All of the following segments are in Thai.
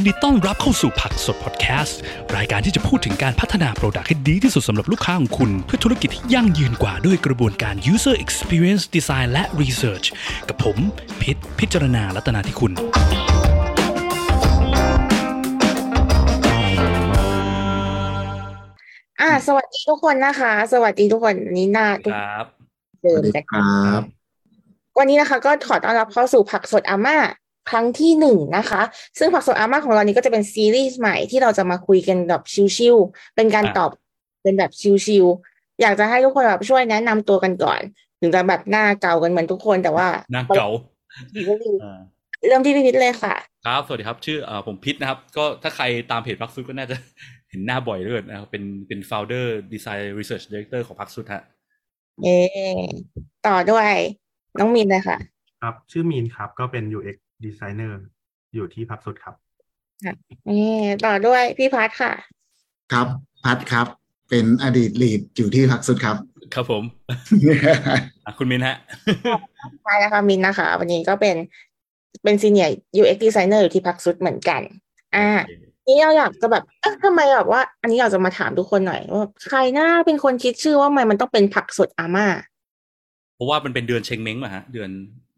ยินดีต้อนรับเข้าสู่ผักสดพอดแคสต์ รายการที่จะพูดถึงการพัฒนาโปรดักต์ให้ดีที่สุดสำหรับลูกค้าของคุณ เพื่อธุรกิจที่ยั่งยืนกว่าด้วยกระบวนการ user experience design และ research กับผมพิษพิจารณาลัตนาที่คุณ อ่า สวัสดีทุกคนนะคะ สวัสดีทุกคนวันนี้หน้าทุกครับเดิมสวัสดีแต่ครับ วันนี้นะคะ ก็ขอต้อนรับเข้าสู่ผักสดอาม่า ครั้งที่หนึ่งนะคะ ซึ่งผักสดอาม่าของเรานี้ก็จะเป็นซีรีส์ใหม่ที่เราจะมาคุยกันแบบชิวๆเป็นการอะตอบเป็นแบบชิวๆอยากจะให้ทุกคนแบบช่วยแนะนำตัวกันก่อน ถึงจะแบบหน้าเก่ากันเหมือนทุกคนแต่ว่าหน้าเก่าอ่าเริ่มที่พี่พิทเลยค่ะ ครับสวัสดีครับ ชื่อเอ่อผมพิษนะครับ ก็ถ้าใครตามเพจพักซุดก็น่าจะเห็นหน้าบ่อยเลยนะครับเป็นเป็น founder design research director ของพักซุดฮะเอต่อด้วยน้องมินเลยค่ะ ครับ ชื่อมีนครับ ก็เป็น UX designer อยู่ที่พักสุดครับเอต่อด้วยพี่พัทค่ะ ครับพัดครับ เป็นอดีตลีดอยู่ที่พักสุดครับ ครับผมอะคุณมินฮะใช่นะคะมินนะคะ วันนี้ก็เป็นเป็นซีเนียร์ UX designer อยู่ที่พักซุดเหมือนกัน อ่านี่เราอยากจะแบบเอ๊ะทำไมแบบว่า อันนี้อยากจะมาถามทุกคนหน่อยว่าใครน่าเป็นคนคิดชื่อว่าทำไมมันต้องเป็นผักสดอาม่าเพราะว่ามันเป็นเดือนเชงเม้งมาฮะ เดือน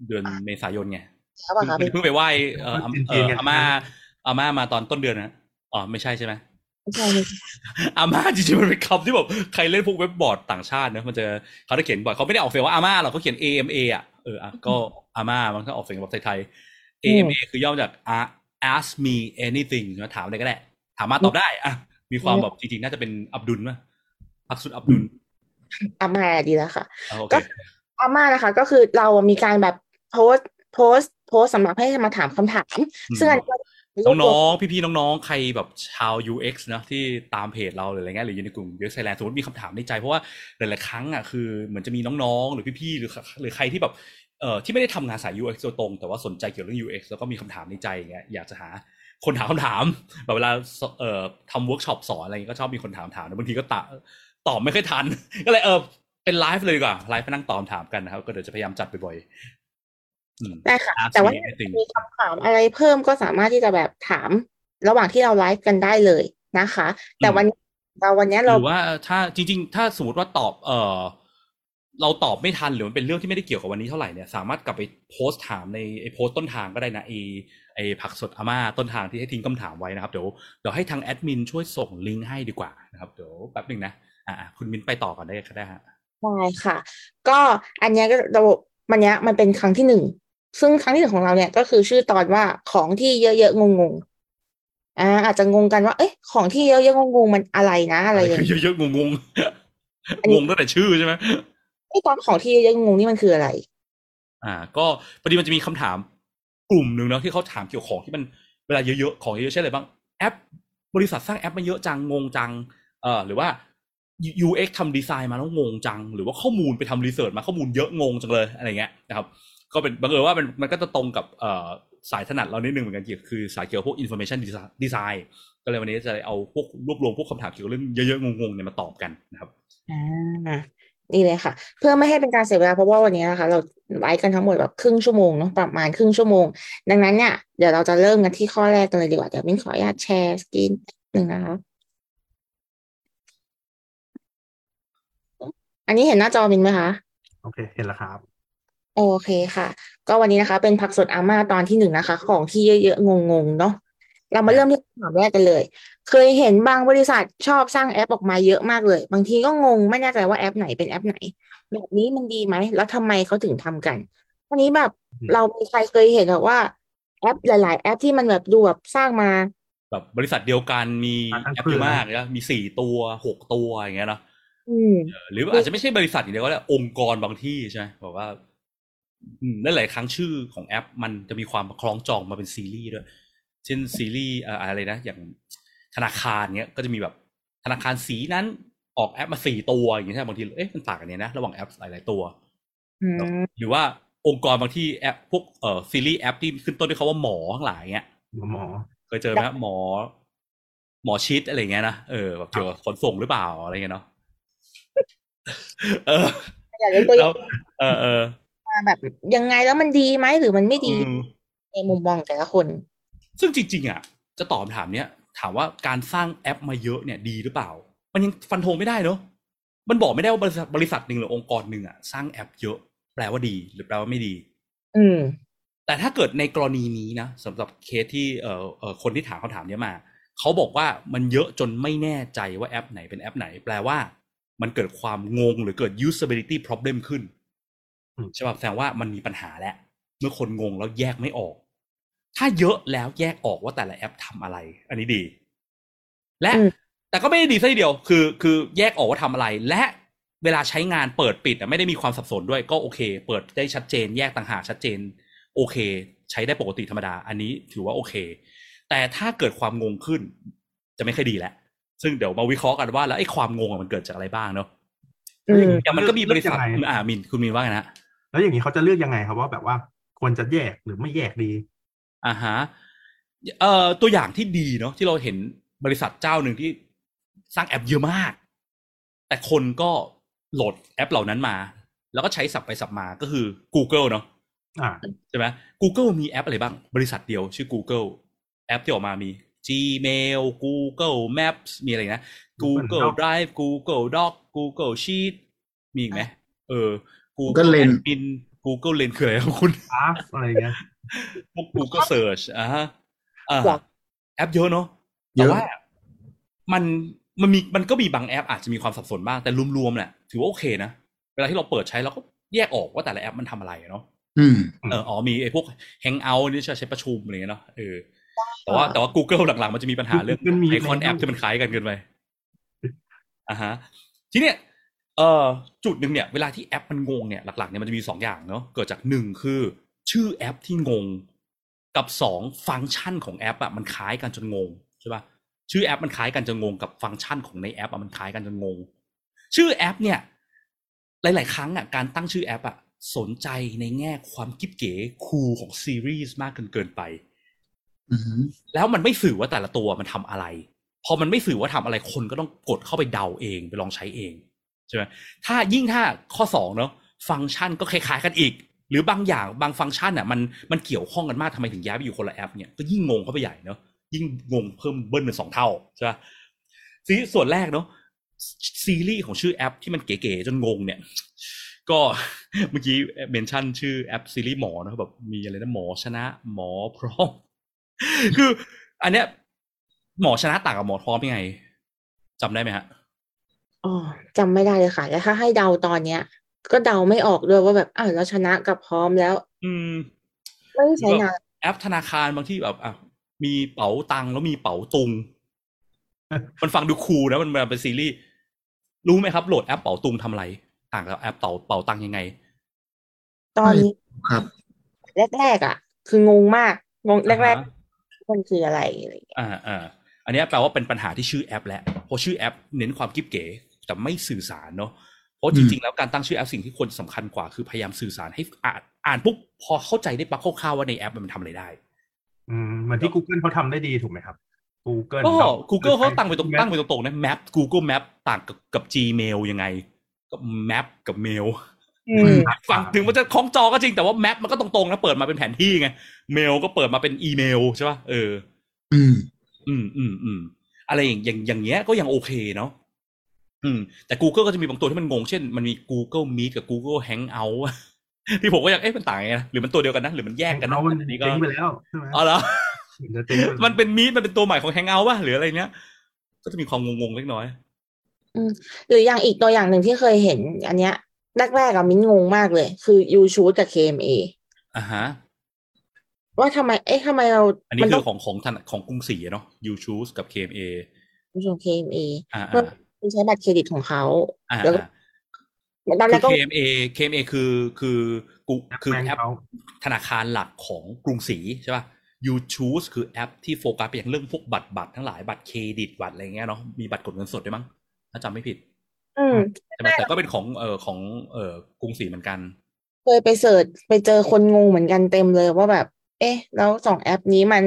เดือนเมษายนไง แล้วป่ะคะเพิ่งเพิ่งไปไหว้เอ่อเป็นเอ่จีนอกันอาม่าอาม่ามาตอนต้นเดือนนะอ๋อไม่ใช่ใช่ไหมไม่ใช่ไม่ใช่อาม่าจริงๆมันเป็นคำที่แบบใครเล่นพวกเว็บบอร์ดต่างชาติเนอะมันจะเขาจะเขียนบ่อยเขาไม่ได้ออกเสียงว่าอาม่าหรอกเขาเขียน AMA อะเอออะก็อาม่ามันก็ออกเสียงแบบไทยๆ AMA คือย่อมาจาก A- ask me anything นะถามอะไรก็ได้ ถามมาตอบได้อะมีความแบบจริงๆน่าจะเป็นอับดุลมั้ยพักสุดอับดุลอาม่าดีแล้วค่ะอะโอเคก็อาม่านะคะ ก็คือเรามีการแบบโพสต์โพสต์ โพสต์สำหรับให้มาถามคำถาม ซึ่งอันนี้ก็น้องๆ พี่ๆ น้องๆ ใครแบบชาว UX นะที่ตามเพจเราหรืออะไรเงี้ยหรืออยู่ในกลุ่ม UX Thailand สมมติมีคำถามในใจ เพราะว่าหลายๆ ครั้งอะคือเหมือนจะมีน้องๆ หรือพี่ๆ หรือหรือใครที่แบบเอ่อที่ไม่ได้ทำงานสาย UX โดยตรง แต่ว่าสนใจเกี่ยวกับเรื่อง UX แล้วก็มีคำถามในใจอย่างเงี้ยอยากจะหาคนถามคำถามแบบเวลาเอ่อทำเวิร์กช็อปสอนอะไรเงี้ยก็ชอบมีคนถามถามนะบางทีก็ตะตอบไม่ค่อยทัน ก็เลยเออเป็นไลฟ์เลยดีกว่าไลฟ์ไปนั่งตอบคำถามกันนะครับ ก็เดี๋ยวจะพยายามจัดบ่อยๆอืม ได้ค่ะ Ask แต่ว่า me anything มีคำถามอะไรเพิ่มก็สามารถที่จะแบบถามระหว่างที่เราไลฟ์กันได้เลยนะคะ แต่วันนี้เราวันนี้เราหรือว่าถ้าจริง ๆ ถ้าสมมติว่าตอบ เออเราตอบไม่ทันหรือมันเป็นเรื่องที่ไม่ได้เกี่ยวกับวันนี้เท่าไหร่เนี่ยสามารถกลับไปโพสต์ถามในไอ้โพสต์ต้นทางก็ได้นะไอ้ไอผักสดอาม่าต้นทางที่ให้ทิ้งคำถามไว้นะครับเดี๋ยวเดี๋ยวให้ทางแอดมินช่วยส่งลิงก์ให้ดีกว่านะครับเดี๋ยวแป๊บหนึ่งนะอ่าคุณมินไปต่อก่อนได้ก็ได้ฮะได้ค่ะ ก็อันเนี้ยก็เรามันเนี้ยมันเป็นครั้งที่หนึ่ง ซึ่งครั้งที่หนึ่งของเราเนี่ยก็คือชื่อตอนว่าของที่เยอะๆงงๆอ่าอาจจะงงกันว่า เอ๊ะของที่เยอะๆงงๆมันอะไรนะอะไรอย่างเงี้ยเยอะๆงงงอันนี้งงตั้งแต่ชื่อใช่ไหมไอ้ตอนของที่เยอะๆงงๆนี่มันคืออะไร อ่า ก็พอดีมันจะมีคำถามกลุ่มหนึ่งเนาะที่เขาถามเกี่ยวกับของที่มันเวลาเยอะๆของเยอะๆเช่นอะไรบ้างแอป บริษัทสร้างแอปมาเยอะจังงงจังเอ่อหรือว่า UX ทำดีไซน์มาแล้วงงจัง หรือว่าข้อมูลไปทำรีเสิร์ชมาข้อมูลเยอะงงจังเลยอะไรเงี้ยนะครับ ก็เป็นบังเอิญว่ามันมันก็จะตรงกับเอ่อสายถนัดเรานิดนึงเหมือนกันเกี่ยวคือสายเกี่ยวกับพวก information design ก็เลยวันนี้จะเอาพวกรวบรวมพวกคำถามเกี่ยวกับเรื่องเยอะๆงงๆเนี่ยมาตอบกันนะครับอ่านี่เลยค่ะ เพื่อไม่ให้เป็นการเสียเวลาเพราะว่าวันนี้นะคะ เราไลฟ์กันทั้งหมดแบบครึ่งชั่วโมงเนาะประมาณครึ่งชั่วโมง ดังนั้นเนี่ยเดี๋ยวเราจะเริ่มกันที่ข้อแรกกันเลยดีกว่าเดี๋ยวมิ้นขออนุญาตแชร์สกรีนหนึ่งนะคะอันนี้เห็นหน้าจอมินไหมคะ โอเค เห็นแล้วครับ โอเคค่ะ ก็วันนี้นะคะ เป็นผักสดอาม่าตอนที่หนึ่งนะคะ ของที่เยอะๆงงๆเนาะเรามาเริ่มที่คำถามแรกกันเลย เคยเห็นบางบริษัทชอบสร้างแอปออกมาเยอะมากเลย บางทีก็งงไม่แน่ใจว่าแอปไหนเป็นแอปไหน แบบนี้มันดีไหม แล้วทำไมเขาถึงทำกันวันนี้แบบอืมเรามีใครเคยเห็นแบบว่าแอปหลาย ๆ แอปที่มันแบบดูแบบสร้างมาแบบบริษัทเดียวกันมีมาทั้งแอปเครืเยออะมากนะมีสี่ตัวหกตัวอย่างเงี้ยเนาะอืมหรืออาจจะไม่ใช่บริษัทอย่างเดียวก็ได้องค์กรบางที่ใช่ไหมบอกว่า อืมนั่นหลายครั้งชื่อของแอป มันจะมีความคล้องจองมาเป็นซีรีส์ด้วย เช่นซีรีส์เอ่ออะไรนะ อย่างธนาคารเนี้ยก็จะมีแบบธนาคารสีนั้นออกแอปมาสี่ตัวอย่างเงี้ยใช่ไหมบางทีเอ๊ะมันต่างกันเนี่ยนะระหว่างแอปหลาย ๆ ตัวอืมหรือว่าองค์กรบางที่แอปพวกเอ่อซีรีส์แอปที่ขึ้นต้นด้วยคาว่าหมอทั้งหลายเงี้ยหมอหมอเคยเจอไหมครับหมอ หมอชิดอะไรเงี้ยนะเออแบบเกี่ยวกับขนส่งหรือเปล่าอะไรเงี้ยเนาะเอออยากยกตัวอแล้ย่าวงเออเออ มาแบบยังไงแล้วมันดีไหมหรือมันไม่ดีอืมในมุมมองแต่ละคน ซึ่งจริง ๆ อะ จะตอบคำถามเนี้ยถามว่าการสร้างแอปมาเยอะเนี่ยดีหรือเปล่า มันยังฟันธงไม่ได้เนอะมันบอกไม่ได้ว่าบริษัทบริษัทหนึ่งหรือองค์กรหนึ่งอะสร้างแอปเยอะ แปลว่าดี หรือแปลว่าไม่ดี อืม แต่ถ้าเกิดในกรณีนี้นะสำหรับเคสที่เอ่อเอ่อคนที่ถามคำถามเนี้ยมาเขาบอกว่ามันเยอะจนไม่แน่ใจว่าแอปไหนเป็นแอปไหน แปลว่า มันเกิดความงงหรือเกิด usability problem ขึ้นอืม ใช่ป่ะแสดงว่ามันมีปัญหาแล้วเมื่อคนงงแล้วแยกไม่ออก ถ้าเยอะแล้วแยกออกว่าแต่ละแอปทำอะไร อันนี้ดี และอืมแต่ก็ไม่ได้ดีซะทีเดียว คือ คือแยกออกว่าทำอะไร และเวลาใช้งานเปิดปิดอะไม่ได้มีความสับสนด้วยก็โอเค เปิดได้ชัดเจน แยกต่างหากชัดเจน โอเค ใช้ได้ปกติธรรมดา อันนี้ถือว่าโอเค แต่ถ้าเกิดความงงขึ้น จะไม่ค่อยดีแล้วซึ่งเดี๋ยวมาวิเคราะห์กันว่าแล้วไอ้ความงงอะมันเกิดจากอะไรบ้างเนาะอืมอย่างมันก็มีบริษัทเลือกยังไงอ่ามินคุณมินว่าไงนะ แล้วอย่างนี้เขาจะเลือกยังไงครับว่าแบบว่าควรจะแยกหรือไม่แยกดีอ่าฮะเอ่อตัวอย่างที่ดีเนาะที่เราเห็นบริษัทเจ้าหนึ่งที่สร้างแอปเยอะมาก แต่คนก็โหลดแอปเหล่านั้นมา แล้วก็ใช้สับไปสับมาก็คือ Google เนาะอ่าใช่ไหม Google มีแอปอะไรบ้าง บริษัทเดียวชื่อ Google แอปที่ออกมามี Gmail Google Maps มีอะไรนะ Google Doc Drive Google Doc Google Sheet มีอีกไหมเออ Google Lens Admin Google Lens คืออะไรครับคุณอาร์อะไรเงี้ยพวก Google Search อ่าฮะอ่าหรอแอปเยอะเนาะเยแต่อะว่ามันมันมีมันก็มีบางแอปอาจจะมีความสับสนบ้างแต่รวมๆแหละถือว่าโอเคนะ เวลาที่เราเปิดใช้เราก็แยกออกว่าแต่ละแอปมันทำอะไรอะเนาะอืมเอออ๋อมีไอ้พวก Hangout นี่จะใช้ประชุมอะไรเงี้ยเนาะเออแต่ว่าแต่ว่า Google หลังๆ มันจะมีปัญหาเรื่องมันมีไอคอนในแอปที่มันคล้ายกันเกินไปอ่าฮะ ทีเนี้ย เอ่อจุดหนึ่งเนี่ยเวลาที่แอปมันงงเนี่ยหลักๆเนี่ยมันจะมีสองอย่างเนาะเกิดจากหนึ่งคือชื่อแอปที่งงกับสองฟังก์ชันของแอปอะมันคล้ายกันจนงงใช่ปะชื่อแอปมันคล้ายกันจนงงกับฟังก์ชันของในแอปอะมันคล้ายกันจนงง ชื่อแอปเนี่ยหลาย ๆ ครั้งอะการตั้งชื่อแอปอะสนใจในแง่ความกิ๊บเก๋คูลของซีรีส์มากเกินเกินไปอืมแล้วมันไม่สื่อว่าแต่ละตัวมันทำอะไร พอมันไม่สื่อว่าทำอะไรคนก็ต้องกดเข้าไปเดาเองไปลองใช้เอง ใช่ไหมถ้ายิ่งถ้าข้อสองเนาะฟังก์ชันก็คล้ายๆกันอีก หรือบางอย่างบางฟังก์ชันอะมันมันเกี่ยวข้องกันมากทำไมถึงย้ายไปอยู่คนละแอปเนี่ยก็ยิ่งงงเข้าไปใหญ่เนาะยิ่งงงเพิ่มเบิ้ลเป็นสองเท่าใช่ปะซีส่วนแรกเนาะซีรีส์ของชื่อแอปที่มันเก๋ๆจนงงเนี่ยก็เมื่อกี้เมนชั่นชื่อแอปซีรีส์หมอนะแบบมีอะไรนะหมอชนะหมอพร้อม คือ อันเนี้ยหมอชนะต่างกับหมอพร้อมยังไงจำได้ไหมฮะ อ๋อจำไม่ได้เลยค่ะแล้วถ้าให้เดาตอนเนี้ย ก็เดาไม่ออกด้วยว่าแบบอ้าวแล้วชนะกับพร้อมแล้ว อืมไม่ได้ใช้นานแอปธนาคารบางที่แบบอะมีเป๋าตังค์แล้วมีเป๋าตุง มันฟังดู cool นะมันมันเป็นซีรีส์รู้ไหมครับโหลดแอปเป๋าตุงทำอะไร ต่างกับแอปเป๋าเป๋าตังค์ยังไง ตอนนี้ครับแรกๆอะ คืองงมากงงแรกอ่าฮะๆมันคืออะไรอะไรอย่างเงี้ยอ่าอ่าอันเนี้ยแปลว่าเป็นปัญหาที่ชื่อแอปแหละเพราะชื่อแอปเน้นความกิ๊บเก๋ แต่ไม่สื่อสารเนาะเพราะจริงๆ แล้วการตั้งชื่อแอปสิ่งที่ควรสำคัญกว่าคือพยายามสื่อสารให้อ่านอ่านปุ๊บพอเข้าใจได้ปั๊บคร่าวๆว่าในแอปมันทำอะไรได้ อืมเหมือนที่ Google เขาทำได้ดีถูกไหมครับ Google ก็ Doc Google เขาตั้งไปตรง Map ตั้งไปตรงๆนะ Map Google Map ต่างกับกับ Gmail ยังไงกับ Map กับ Mail อืมฟังถึงมันจะคล้องจอก็จริงแต่ว่า Map มันก็ตรงๆนะเปิดมาเป็นแผนที่ไง Mail ก็เปิดมาเป็นอีเมลใช่ป่ะเออ อืม อืมอืมอืมอะไรอย่างอย่างอย่างเงี้ยก็ยังโอเคเนาะ อืมแต่ Google ก็จะมีบางตัวที่มันงง เช่นมันมี Google Meet กับ Google Hangout ที่ผมก็ยังเอ๊ะมันต่างยังไงนะหรือมันตัวเดียวกันนะ หรือมันแยกกันนะเขามันอันนี้ก็เจ๊งไปแล้วใช่ไหมอ๋อเหรอจะเจ๊งไปแล้วมันเป็นมีดมันเป็นตัวใหม่ของ Hangout ป่ะหรืออะไรเนี้ย ก็จะมีความงงๆเล็กน้อยหรืออย่างอีกตัวอย่างหนึ่งที่เคยเห็น อันเนี้ยแรกๆอะมิ้นงงมากเลย คือ You Choose กับ KMA อ่าฮะว่าทำไม เอ๊ะทำไมเรา อันนี้มัคืต้อของของธนาของกรุงศรีอะเนาะ You Choose กับ KMA ผู้ชม KMA อ่าเมื่ออ่า คุณใช้บัตรเครดิตของเขาอ่าแล้วก็อ่าตอนแรคืกอ KMA KMA คือคือกูคือ bank app เขาธนาคารหลักของกรุงศรีใช่ป่ะ UChoose คือแอปที่โฟกัสไปอย่างเรื่องพวกบัตรบัตรทั้งหลายบัตรเครดิตบัตรอะไรเงี้ยเนาะมีบัตรกดเงินสดด้วยมั้งถ้าจำไม่ผิด อืมใช่ไหมแต่ก็เป็นของเอ่อของเอ่อกรุงศรีเหมือนกัน เคยไป search ไปเจอคนงงเหมือนกันเต็มเลยว่าแบบ เอ๊ะ แล้วสองแอปนี้มัน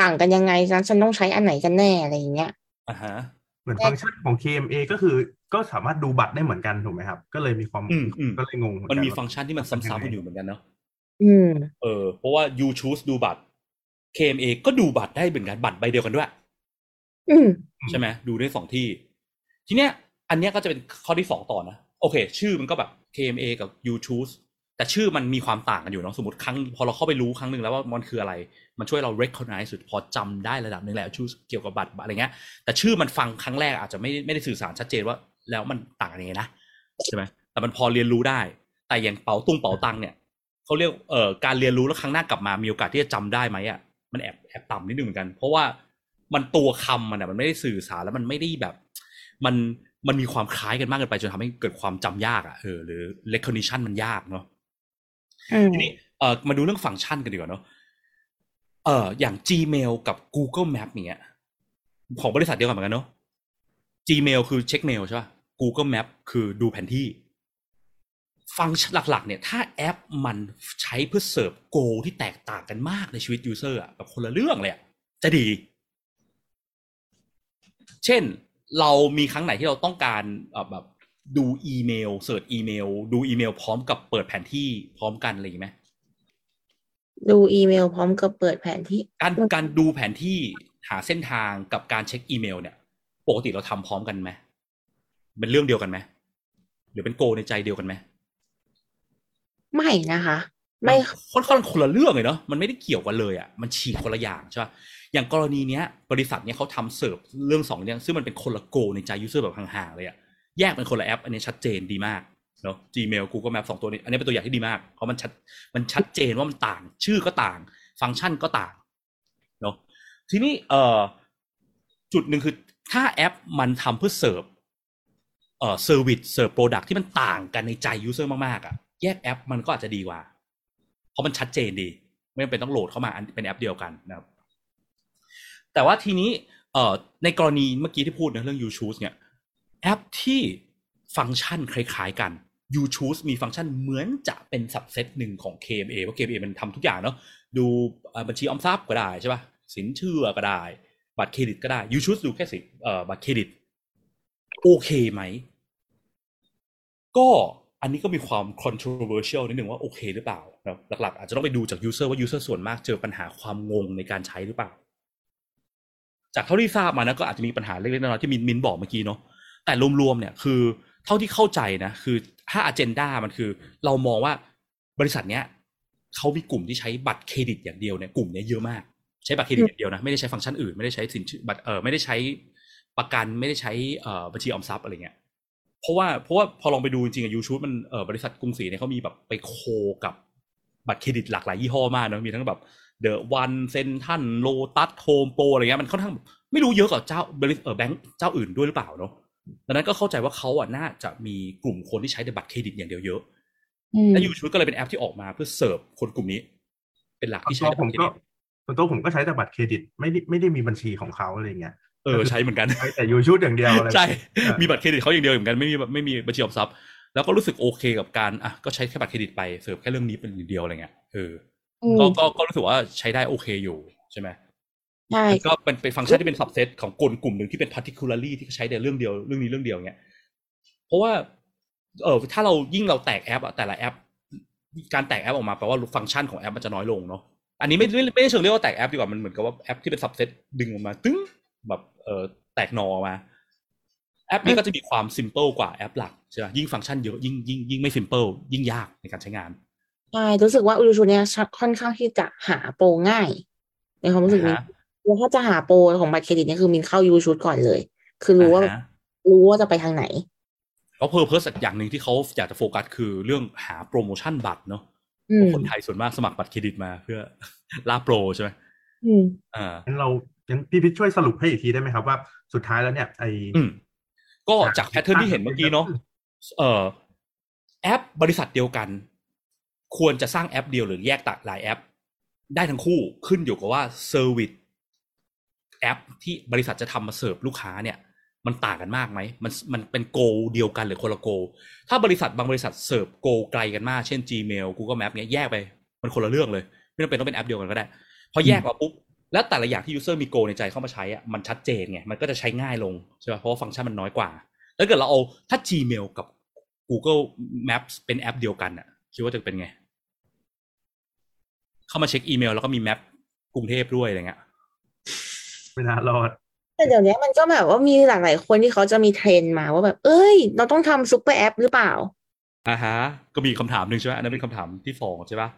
ต่างกันยังไงฉันฉันต้องใช้อันไหนกันแน่อะไรอย่างเงี้ยอ่าฮะ เหมือนฟังก์ชันของ KMA ก็คือก็สามารถดูบัตรได้เหมือนกันถูกไหมครับ ก็เลยมีความอืมอืมก็เลยงงเหมือนมันกันมีว่าฟังก์ชันที่มันซ้ำๆกันอยู่เหมือนกันเนาะอืมเออ เพราะว่า You Choose ดูบัตร KMA ก็ดูบัตรได้เหมือนกันบัตรใบเดียวกันด้วยอืมใช่ไหมดูได้สองที่ ทีเนี้ย อันเนี้ยก็จะเป็นข้อที่สองต่อนะ โอเค ชื่อมันก็แบบ KMA กับ You Choose แต่ชื่อมันมีความต่างกันอยู่เนาะสมมติครั้งพอเราเข้าไปรู้ครั้งหนึ่งแล้วว่ามันคืออะไร มันช่วยเรา recognize สุดพอจำได้ระดับหนึ่งแล้วชื่อเกี่ยวกับบัตรอะไรเงี้ย แต่ชื่อมันฟังครั้งแรกอาจจะไม่ไม่ได้สื่อสารชัดเจนว่า แล้วมันต่างกันยังไงนะใช่ไหมแต่มันพอเรียนรู้ได้ แต่อย่างเป๋าตุงเป๋าตังเนี่ยเขาเรียกเอ่อการเรียนรู้แล้วครั้งหน้ากลับมามีโอกาสที่จะจำได้ไหมอะมันแอบแอบต่ำนิดนึงเหมือนกัน เพราะว่ามันตัวคำมันอะมันไม่ได้สื่อสารแล้วมันไม่ได้แบบ มันมันมีความคล้ายกันมากเกินไปจนทำให้เกิดความจำยากอะเออหรือ recognition มันยากเนาะ ทีนี้เออมาดูเรื่องฟังก์ชันกันดีกว่าเนาะเอออย่าง Gmail กับ Google Map เนี้ย ของบริษัทเดียวกันเหมือนกันเนาะ Gmail คือเช็คเมลใช่ป่ะ Google Map คือดูแผนที่ ฟังก์ชันหลักๆ เนี่ย ถ้าแอปมันใช้เพื่อ serve goal ที่แตกต่างกันมากในชีวิต user อะแบบคนละเรื่องเลยอะจะดี เช่น เรามีครั้งไหนที่เราต้องการแบบ ดูอีเมลเสิร์ชอีเมล ดูอีเมล พร้อมกับเปิดแผนที่พร้อมกันอะไรอย่างงี้ไหมดูอีเมล พร้อมกับเปิดแผนที่ การการดูแผนที่หาเส้นทางกับการเช็คอีเมล เนี่ยปกติเราทำพร้อมกันไหมเป็นเรื่องเดียวกันไหมหรือเป็นโกในใจเดียวกันไหมไม่นะคะ ไม่ค่อนข้างคนละเรื่องเลยเนาะมันไม่ได้เกี่ยวกันเลยอะมันฉีกคนละอย่างใช่ป่ะอย่างกรณีเนี้ย บริษัทเนี้ยเขาทำเสิร์ฟเรื่องสองเรื่องซึ่งมันเป็นคนละ goal ในใจ user แบบห่างๆเลยอะ แยกเป็นคนละแอป อันนี้ชัดเจนดีมากเนาะ Gmail Google Map สองตัวนี้ อันนี้เป็นตัวอย่างที่ดีมาก เพราะมันชัดมันชัดเจนว่ามันต่าง ชื่อก็ต่าง ฟังก์ชันก็ต่างเนาะทีนี้เอ่อจุดหนึ่งคือถ้าแอปมันทำเพื่อเสิร์ฟเอ่อ service serve product ที่มันต่างกันในใจ user มากๆอะแยกแอปมันก็อาจจะดีกว่า เพราะมันชัดเจนดี ไม่จำเป็นต้องโหลดเข้ามาอันเป็นแอปเดียวกันนะครับแต่ว่าทีนี้เอ่อในกรณีเมื่อกี้ที่พูดนะเรื่อง You Choose เนี่ย แอปที่ฟังก์ชันคล้ายๆกัน You Choose มีฟังก์ชันเหมือนจะเป็นสับเซตหนึ่งของ KMA เพราะ KMA มันทำทุกอย่างเนาะดูบัญชีออมทรัพย์ก็ได้ใช่ป่ะสินเชื่อก็ได้ บัตรเครดิตก็ได้ You Choose ดูแค่สิเอ่อบัตรเครดิต โอเคไหม ก็อันนี้ก็มีความ controversial นิดหนึ่งว่าโอเคหรือเปล่านะหลักๆ อาจจะต้องไปดูจาก user ว่า user ส่วนมากเจอปัญหาความงงในการใช้หรือเปล่า จากเท่าที่ทราบมานะก็อาจจะมีปัญหาเล็กๆน้อยๆที่มินมินบอกเมื่อกี้เนาะ แต่รวมๆเนี่ยคือเท่าที่เข้าใจนะคือถ้า agenda มันคือ เรามองว่าบริษัทเนี้ยเขามีกลุ่มที่ใช้บัตรเครดิตอย่างเดียวเนี่ยกลุ่มเนี้ยเยอะมาก ใช้บัตรเครดิตอย่างเดียวนะไม่ได้ใช้ฟังก์ชันอื่นไม่ได้ใช้สินเชื่อบัตรเออไม่ได้ใช้ประกันไม่ได้ใช้เอ่อบัญชีออมทรัพย์อะไรเงี้ยเพราะว่าเพราะว่าพอลองไปดูจริงๆอะ UChoose มันเออบริษัทกรุงศรีเนี่ยเขามีแบบไป co กับบัตรเครดิตหลากหลายยี่ห้อมากนะมีทั้งแบบเดอะวันเซ็นทรัลโลตัสโฮมโปรอะไรเงี้ยมันค่อนข้างไม่รู้เยอะกว่าเจ้าบริษัทเออแบงก์เจ้าอื่นด้วยหรือเปล่าเนาะ ดังนั้นก็เข้าใจว่าเขาอะน่าจะมีกลุ่มคนที่ใช้แต่บัตรเครดิตอย่างเดียวเยอะอืมและ UChoose ก็เลยเป็นแอปที่ออกมาเพื่อเสิร์ฟคนกลุ่มนี้ เป็นหลักที่ใช้แต่บัตรเครดิต ตัวผมก็ส่วนตัวผมก็ใช้แต่บัตรเครดิตไม่ได้ไม่ได้มีบัญชีของเขาอะไรเงี้ยเออใช้เหมือนกันใช้แต่ UChoose อย่างเดียวอะไรใช่เออมีบัตรเครดิตเขาอย่างเดียวเหมือนกันไม่มีไม่มีบัญชีออมทรัพย์แล้วก็รู้สึกโอเคกับการอะก็ใช้แค่บัตรเครดิตไปเสิร์ฟแค่เรื่องนี้เป็นอย่างเดียวอะไรเงี้ยเอออืมก็ก็ก็รู้สึกว่าใช้ได้โอเคอยู่ใช่ไหม ใช่ก็เป็นเป็นฟังก์ชันที่เป็น subset ของกลกลุ่มหนึ่งที่เป็น particularly ที่ใช้แต่เรื่องเดียวเรื่องนี้เรื่องเดียวเงี้ยเพราะว่า เออถ้าเรายิ่งเราแตกแอปอะแต่ละแอป การแตกแอปออกมาแปลว่าฟังก์ชันของแอปมันจะน้อยลงเนาะอันนี้ไม่ไม่ไม่ได้เชิงเรียกว่าแตกแอปดีกว่ามันเหมือนกับว่าแอปที่เป็น subset ดึงออกมา ตึ้งแบบเออแตกหนอออกมา แอปนี้ก็จะมีความ simple กว่าแอปหลักใช่ไหมยิ่งฟังก์ชันเยอะยิ่งยิ่งยิ่งไม่ simple ยิ่งยากในการใช้งานใช่รู้สึกว่า UChoose เนี่ยค่อนข้างที่จะหาโปรง่ายในความรู้สึกนี้อ่าฮะ แล้วถ้าจะหาโปรของบัตรเครดิตเนี่ยคือมินเข้า UChoose ก่อนเลย คือรู้ว่าอ่าฮะรู้ว่าจะไปทางไหนเพราะ purpose อย่างหนึ่งที่เขาอยากจะโฟกัสคือเรื่องหาโปรโมชั่นบัตรเนาะอืมคนไทยส่วนมากสมัครบัตรเครดิตมาเพื่อล่าโปรใช่ไหมอืมอ่างั้นเรางั้นพี่พิชช่วยสรุปให้อีกทีได้ไหมครับว่าสุดท้ายแล้วเนี่ยไออืมก็จาก pattern ที่เห็นเมื่อกี้เนาะเอ่อแอปบริษัทเดียวกัน ควรจะสร้างแอปเดียวหรือแยกตัดหลายแอป ได้ทั้งคู่ขึ้นอยู่กับว่า service แอปที่บริษัทจะทำมาเสิร์ฟลูกค้าเนี่ย มันต่างกันมากไหมมันมันเป็น goal เดียวกันหรือคนละ goal ถ้าบริษัทบางบริษัท serve goal ไกลกันมาก เช่น Gmail Google Map เนี้ยแยกไป มันคนละเรื่องเลย ไม่จำเป็นต้องเป็นแอปเดียวกันก็ได้ พอแยกมาปุ๊บแล้วแต่ละอย่างที่ user มี goal ในใจเข้ามาใช้อะมันชัดเจนไงมันก็จะใช้ง่ายลงใช่ป่ะเพราะว่าฟังก์ชันมันน้อยกว่าแล้วเกิดเราเอาถ้า Gmail กับ Google Maps เป็นแอปเดียวกันอะคิดว่าจะเป็นไง เข้ามาเช็คอีเมลแล้วก็มี map กรุงเทพด้วยอะไรเงี้ย ไม่น่ารอดแต่เดี๋ยวนี้มันก็แบบว่ามีหลายๆคนที่เขาจะมีเทรนด์มาว่าแบบ เอ้ย เราต้องทำ super app หรือเปล่าอ่าฮะ ก็มีคำถามหนึ่งใช่ไหมอันนั้นเป็นคำถามที่สองใช่ปะ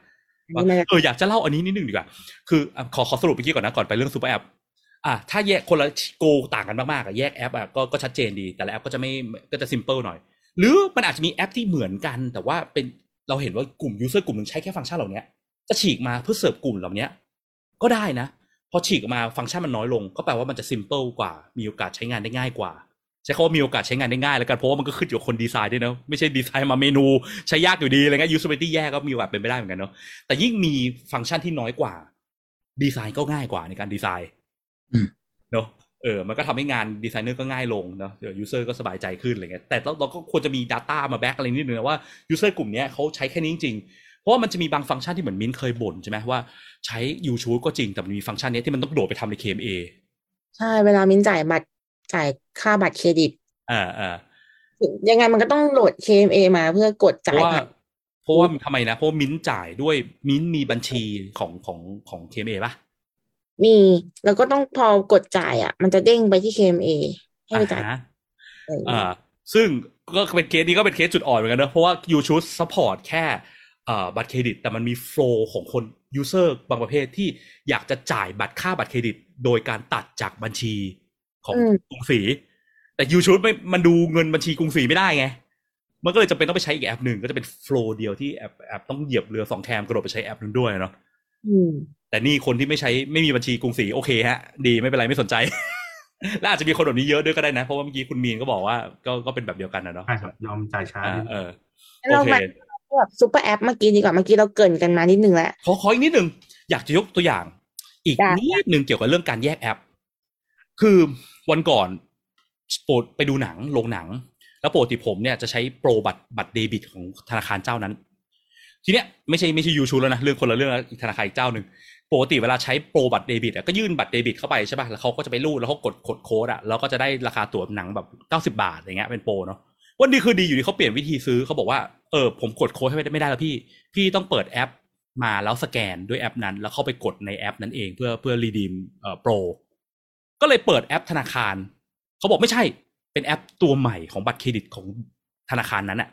อันนี้มันเอออยากจะเล่าอันนี้นิดนึงดีกว่า คืออะขอขอสรุปเมื่อกี้ก่อนนะก่อนไปเรื่อง super app อะถ้าแยกคนละ goal ต่างกันมากๆอะแยกแอปอะก็ก็ชัดเจนดีแต่ละแอปก็จะไม่ก็จะซิมเ l ิลหน่อย หรือมันอาจจะมีแอปที่เหมือนกัน แต่ว่าเป็นเราเห็นว่ากลุ่ม user กลุ่มหนึ่งใช้แค่ฟังก์ชันเหล่านี้จะฉีกมาเพื่อเสิร์ฟกลุ่มเหล่านี้ก็ได้นะ พอฉีกออกมาฟังก์ชันมันน้อยลง ก็แปลว่ามันจะซิมเ l ิลกว่า มีโอกาสใช้งานได้ง่ายกว่า ใช้คำว่ามีโอกาสใช้งานได้ง่ายแล้วกันเพราะว่ามันก็ขึ้นอยู่กับคนดีไซน์ด้วยเนอะไม่ใช่ดีไซน์มาเมนูใช้ยากอยู่ดีอะไรเงี้ย usability แย่ก็มีโอกาสเป็นไปได้เหมือนกันเนาะแต่ยิ่งมีฟังก์ชันที่น้อยกว่า ดีไซน์ก็ง่ายกว่าในการดีไซน์อืมเนอะเออ มันก็ทำให้งานดีไซเนอร์ก็ง่ายลงเนาะเดี๋ยว user ก็สบายใจขึ้นอะไรเงี้ยแต่เราเราก็ควรจะมี Data มา back อะไรนิดนึงนะว่า user กลุ่มเนี้ยเขาใช้แค่นี้จริงๆ เพราะว่ามันจะมีบางฟังก์ชันที่เหมือนมินเคยบ่นใช่ไหมว่าใช้ YouTube ก็จริงแต่มันมีฟังก์ชันเนี้ยที่มันต้องโดดไปทำใน KMA ใช่เวลามินจ่ายบัตรจ่ายค่าบัตรเครดิตอ่าอ่ายังไงมันก็ต้องโหลด KMA มาเพื่อกดเพจ่าราะยว่าผ่านเพราะว่าทำไมนะ เพราะว่ามิ้นจ่ายด้วยมิ้นมีบัญชีของของของ KMA ป่ะมี แล้วก็ต้องพอกดจ่ายอะ มันจะเด้งไปที่ KMA ให้ไปจ่ายอ่าฮะอะไรอย่างเงี้อ่ายซึ่งก็เป็นเคสนี้ก็เป็นเคสจุดอ่อนเหมือนกันเนอะเพราะว่า you choose support แค่อ่า บัตรเครดิต แต่มันมี flow ของคน user บางประเภทที่อยากจะจ่ายบัตรค่าบัตรเครดิต โดยการตัดจากบัญชีของอืมกรุงศรีแต่ UChoose ไม่มันดูเงินบัญชีกรุงศรีไม่ได้ไง มันก็เลยจะเป็นต้องไปใช้อีกแอปหนึ่งก็จะเป็น flow เดียวที่แอปแอปต้องเหยียบเรือสองแคมกระโดดไปใช้แอปหนึ่งด้วยเนาะอืมแต่นี่คนที่ไม่ใช้ไม่มีบัญชีกรุงศรีโอเคฮะ ดีไม่เป็นไรไม่สนใจและอาจจะมีคนแบบนี้เยอะด้วยก็ได้นะ เพราะว่าเมื่อกี้คุณมินก็บอกว่าก็ก็เป็นแบบเดียวกันนะเนาะใช่ครับยอมจ่ายช้าอ่านิดเอองั้นโอเรามา แบบซุปเปอร์แอปเมื่อกี้ดีกว่าเมื่อกี้เราเกริ่นกันมานิดนึงแล้วขอขออีกนิดหนึ่งอยากจะยกตัวอย่าง อีกได้นิดหนึ่งเกี่ยวกับเรื่องการแยกแอป คือวันก่อนโปรดไปดูหนังโรงหนัง แล้วปกติผมเนี่ยจะใช้โปรบัตรบัตรเดบิตของธนาคารเจ้านั้น ทีเนี้ยไม่ใช่ไม่ใช่ยูชูแล้วนะเรื่องคนละเรื่องแล้วอีกธนาคารอีกเจ้าหนึ่งปกติเวลาใช้โปรบัตรเดบิตอะก็ยื่นบัตรเดบิตเข้าไปใช่ป่ะแล้วเขาก็จะไปรูดแล้วเขากดกดโค้ดอะแล้วก็จะได้ราคาตั๋วหนังแบบเก้าสิบาทอย่างเงี้ยเป็นโปรเนาะวันดีคืนดีอยู่ดีเขาเปลี่ยนวิธีซื้อเขาบอกว่า เออผมกดโค้ดให้ไม่ได้แล้วพี่ พี่ต้องเปิดแอปมาแล้วสแกนด้วยแอปนั้น แล้วเข้าไปกดในแอปนั้นเองเพื่อเพื่อ redeem เอ่อโปรก็เลยเปิดแอปธนาคาร เขาบอกไม่ใช่เป็นแอปตัวใหม่ของบัตรเครดิตของธนาคารนั้นอะ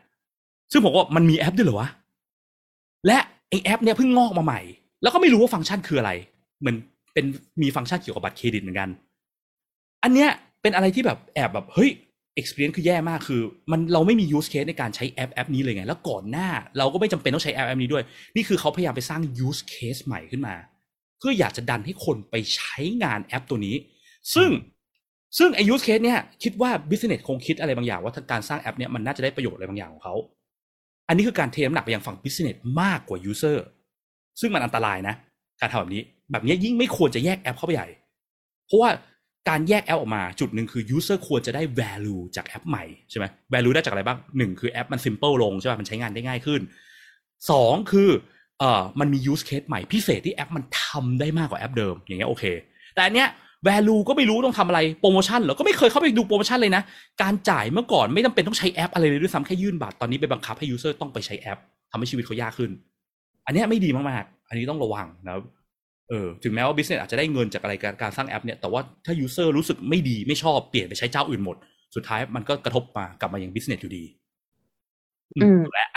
ซึ่งผมว่ามันมีแอปด้วยเหรอวะและไอแอป เนี่ยเพิ่งงอกมาใหม่ แล้วก็ไม่รู้ว่าฟังก์ชันคืออะไรเหมือนเป็นมีฟังก์ชันเกี่ยวกับบัตรเครดิตเหมือนกัน อันเนี้ยเป็นอะไรที่แบบแอบแบบเฮ้ย experience คือแย่มากคือ มันเราไม่มี use case ในการใช้แอปแอปนี้เลยไง แล้วก่อนหน้าเราก็ไม่จำเป็นต้องใช้แอปแอปนี้ด้วย นี่คือเขาพยายามไปสร้าง use case ใหม่ขึ้นมา เพื่ออยากจะดันให้คนไปใช้งานแอปตัวนี้ ซึ่งซึ่งไอ use case เนี่ยคิดว่า business คงคิดอะไรบางอย่างว่าการสร้างแอปเนี่ยมันน่าจะได้ประโยชน์อะไรบางอย่างของเขาอันนี้คือการเทน้ำหนักไปยังฝั่ง business มากกว่า user ซึ่งมันอันตรายนะ การทำแบบนี้ แบบนี้ยิ่งไม่ควรจะแยกแอปเข้าไปใหญ่ เพราะว่า การแยกแอปออกมาจุดหนึ่งคือ user ควรจะได้ value จากแอปใหม่ใช่ไหม value ได้จากอะไรบ้างหนึ่งคือแอปมัน simple ลงใช่ป่ะมันใช้งานได้ง่ายขึ้นสองคือเอ่อมันมี use case ใหม่พิเศษที่แอปมันทำได้มากกว่าแอปเดิม อย่างเงี้ยโอเค แต่อันเนี้ย value ก็ไม่รู้ต้องทำอะไรโปรโมชั่นเหรอก็ไม่เคยเข้าไปดูโปรโมชั่นเลยนะ การจ่ายเมื่อก่อนไม่จำเป็นต้องใช้แอปอะไรเลยด้วยซ้ำแค่ยื่นบัตรตอนนี้ไปบังคับให้ user ต้องไปใช้แอปทำให้ชีวิตเขายากขึ้น อันเนี้ยไม่ดีมากๆอันนี้ต้องระวังนะครับ เออถึงแม้ว่า business อาจจะได้เงินจากอะไรการการสร้างแอปเนี่ยแต่ว่าถ้า user รู้สึกไม่ดีไม่ชอบเปลี่ยนไปใช้เจ้าอื่นหมด สุดท้ายมันก็กระทบมากลับมาอย่าง business อยู่ดีอืมถูกแล้ว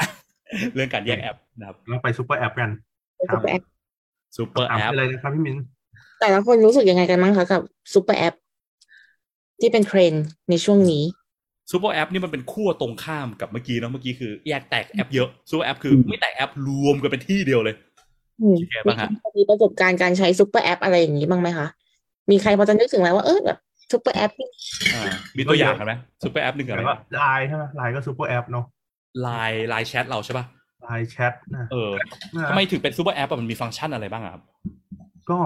เรื่องการแยกแอปนะครับเราไปซูเปอร์แอปกันเป็นซุปเปอร์แอปซูเปอร์ถามแอปไปเลยนะครับพี่มิ้นแต่ละคนรู้สึกยังไงกันบ้างคะกับซุปเปอร์แอปที่เป็นเทรนด์ในช่วงนี้ซูเปอร์แอปนี่มันเป็นขั้วตรงข้ามกับเมื่อกี้เนาะเมื่อกี้คือแยกแตกแอปเยอะซูเปอร์แอปคือไม่แตกแอปรวมกันเป็นที่เดียวเลย อืมคิดไงบ้างฮะมีประสบการณ์การใช้ซุปเปอร์แอปอะไรอย่างนี้บ้างไหมคะมีใครพอจะนึกถึงไหมว่าเออแบบซุปเปอร์แอปที่อ่ามีตัวอย่างกันไหมซูเปอร์แอปหนึ่งอะไรแล้วก็ไลน์ใช่ไหมไลน์ก็ซูเปอร์แอปเนาะไลน์ไลน์แชทเราใช่ป่ะไลน์แชทนะเออทำไมถึงเป็นซูเปอร์แอปอะมันมีฟังก์ชันอะไรบ้างอะครับก็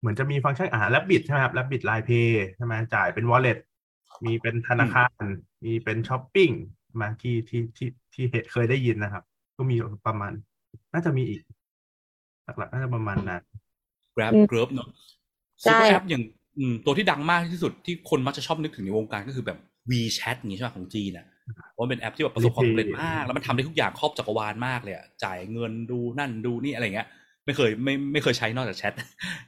เหมือนจะมีฟังก์ชันอ่า Rabbit ใช่ไหมครับ Rabbit LINE Pay ใช่ไหมจ่ายเป็น walletมีเป็นธนาคาร มีเป็นช้อปปิ้งมาที่ที่ที่ที่เห็นเคยได้ยินนะครับ ก็มีประมาณ น่าจะมีอีก หลักๆน่าจะประมาณนั้น Grab อืม Grab เนาะใช่ซูเปอร์แอปอย่างอืมตัวที่ดังมากที่สุดที่คนมักจะชอบนึกถึงในวงการก็คือแบบ WeChat อย่างนี้ใช่ไหมของจีนอะเพราะมันเป็นแอปที่แบบประสบความสำเร็จมาก แล้วมันทำได้ทุกอย่างครอบจักรวาลมากเลยอะจ่ายเงินดูนั่นดูนี่อะไรเงี้ย ไม่เคยไม่ไม่เคยใช้นอกจากแชท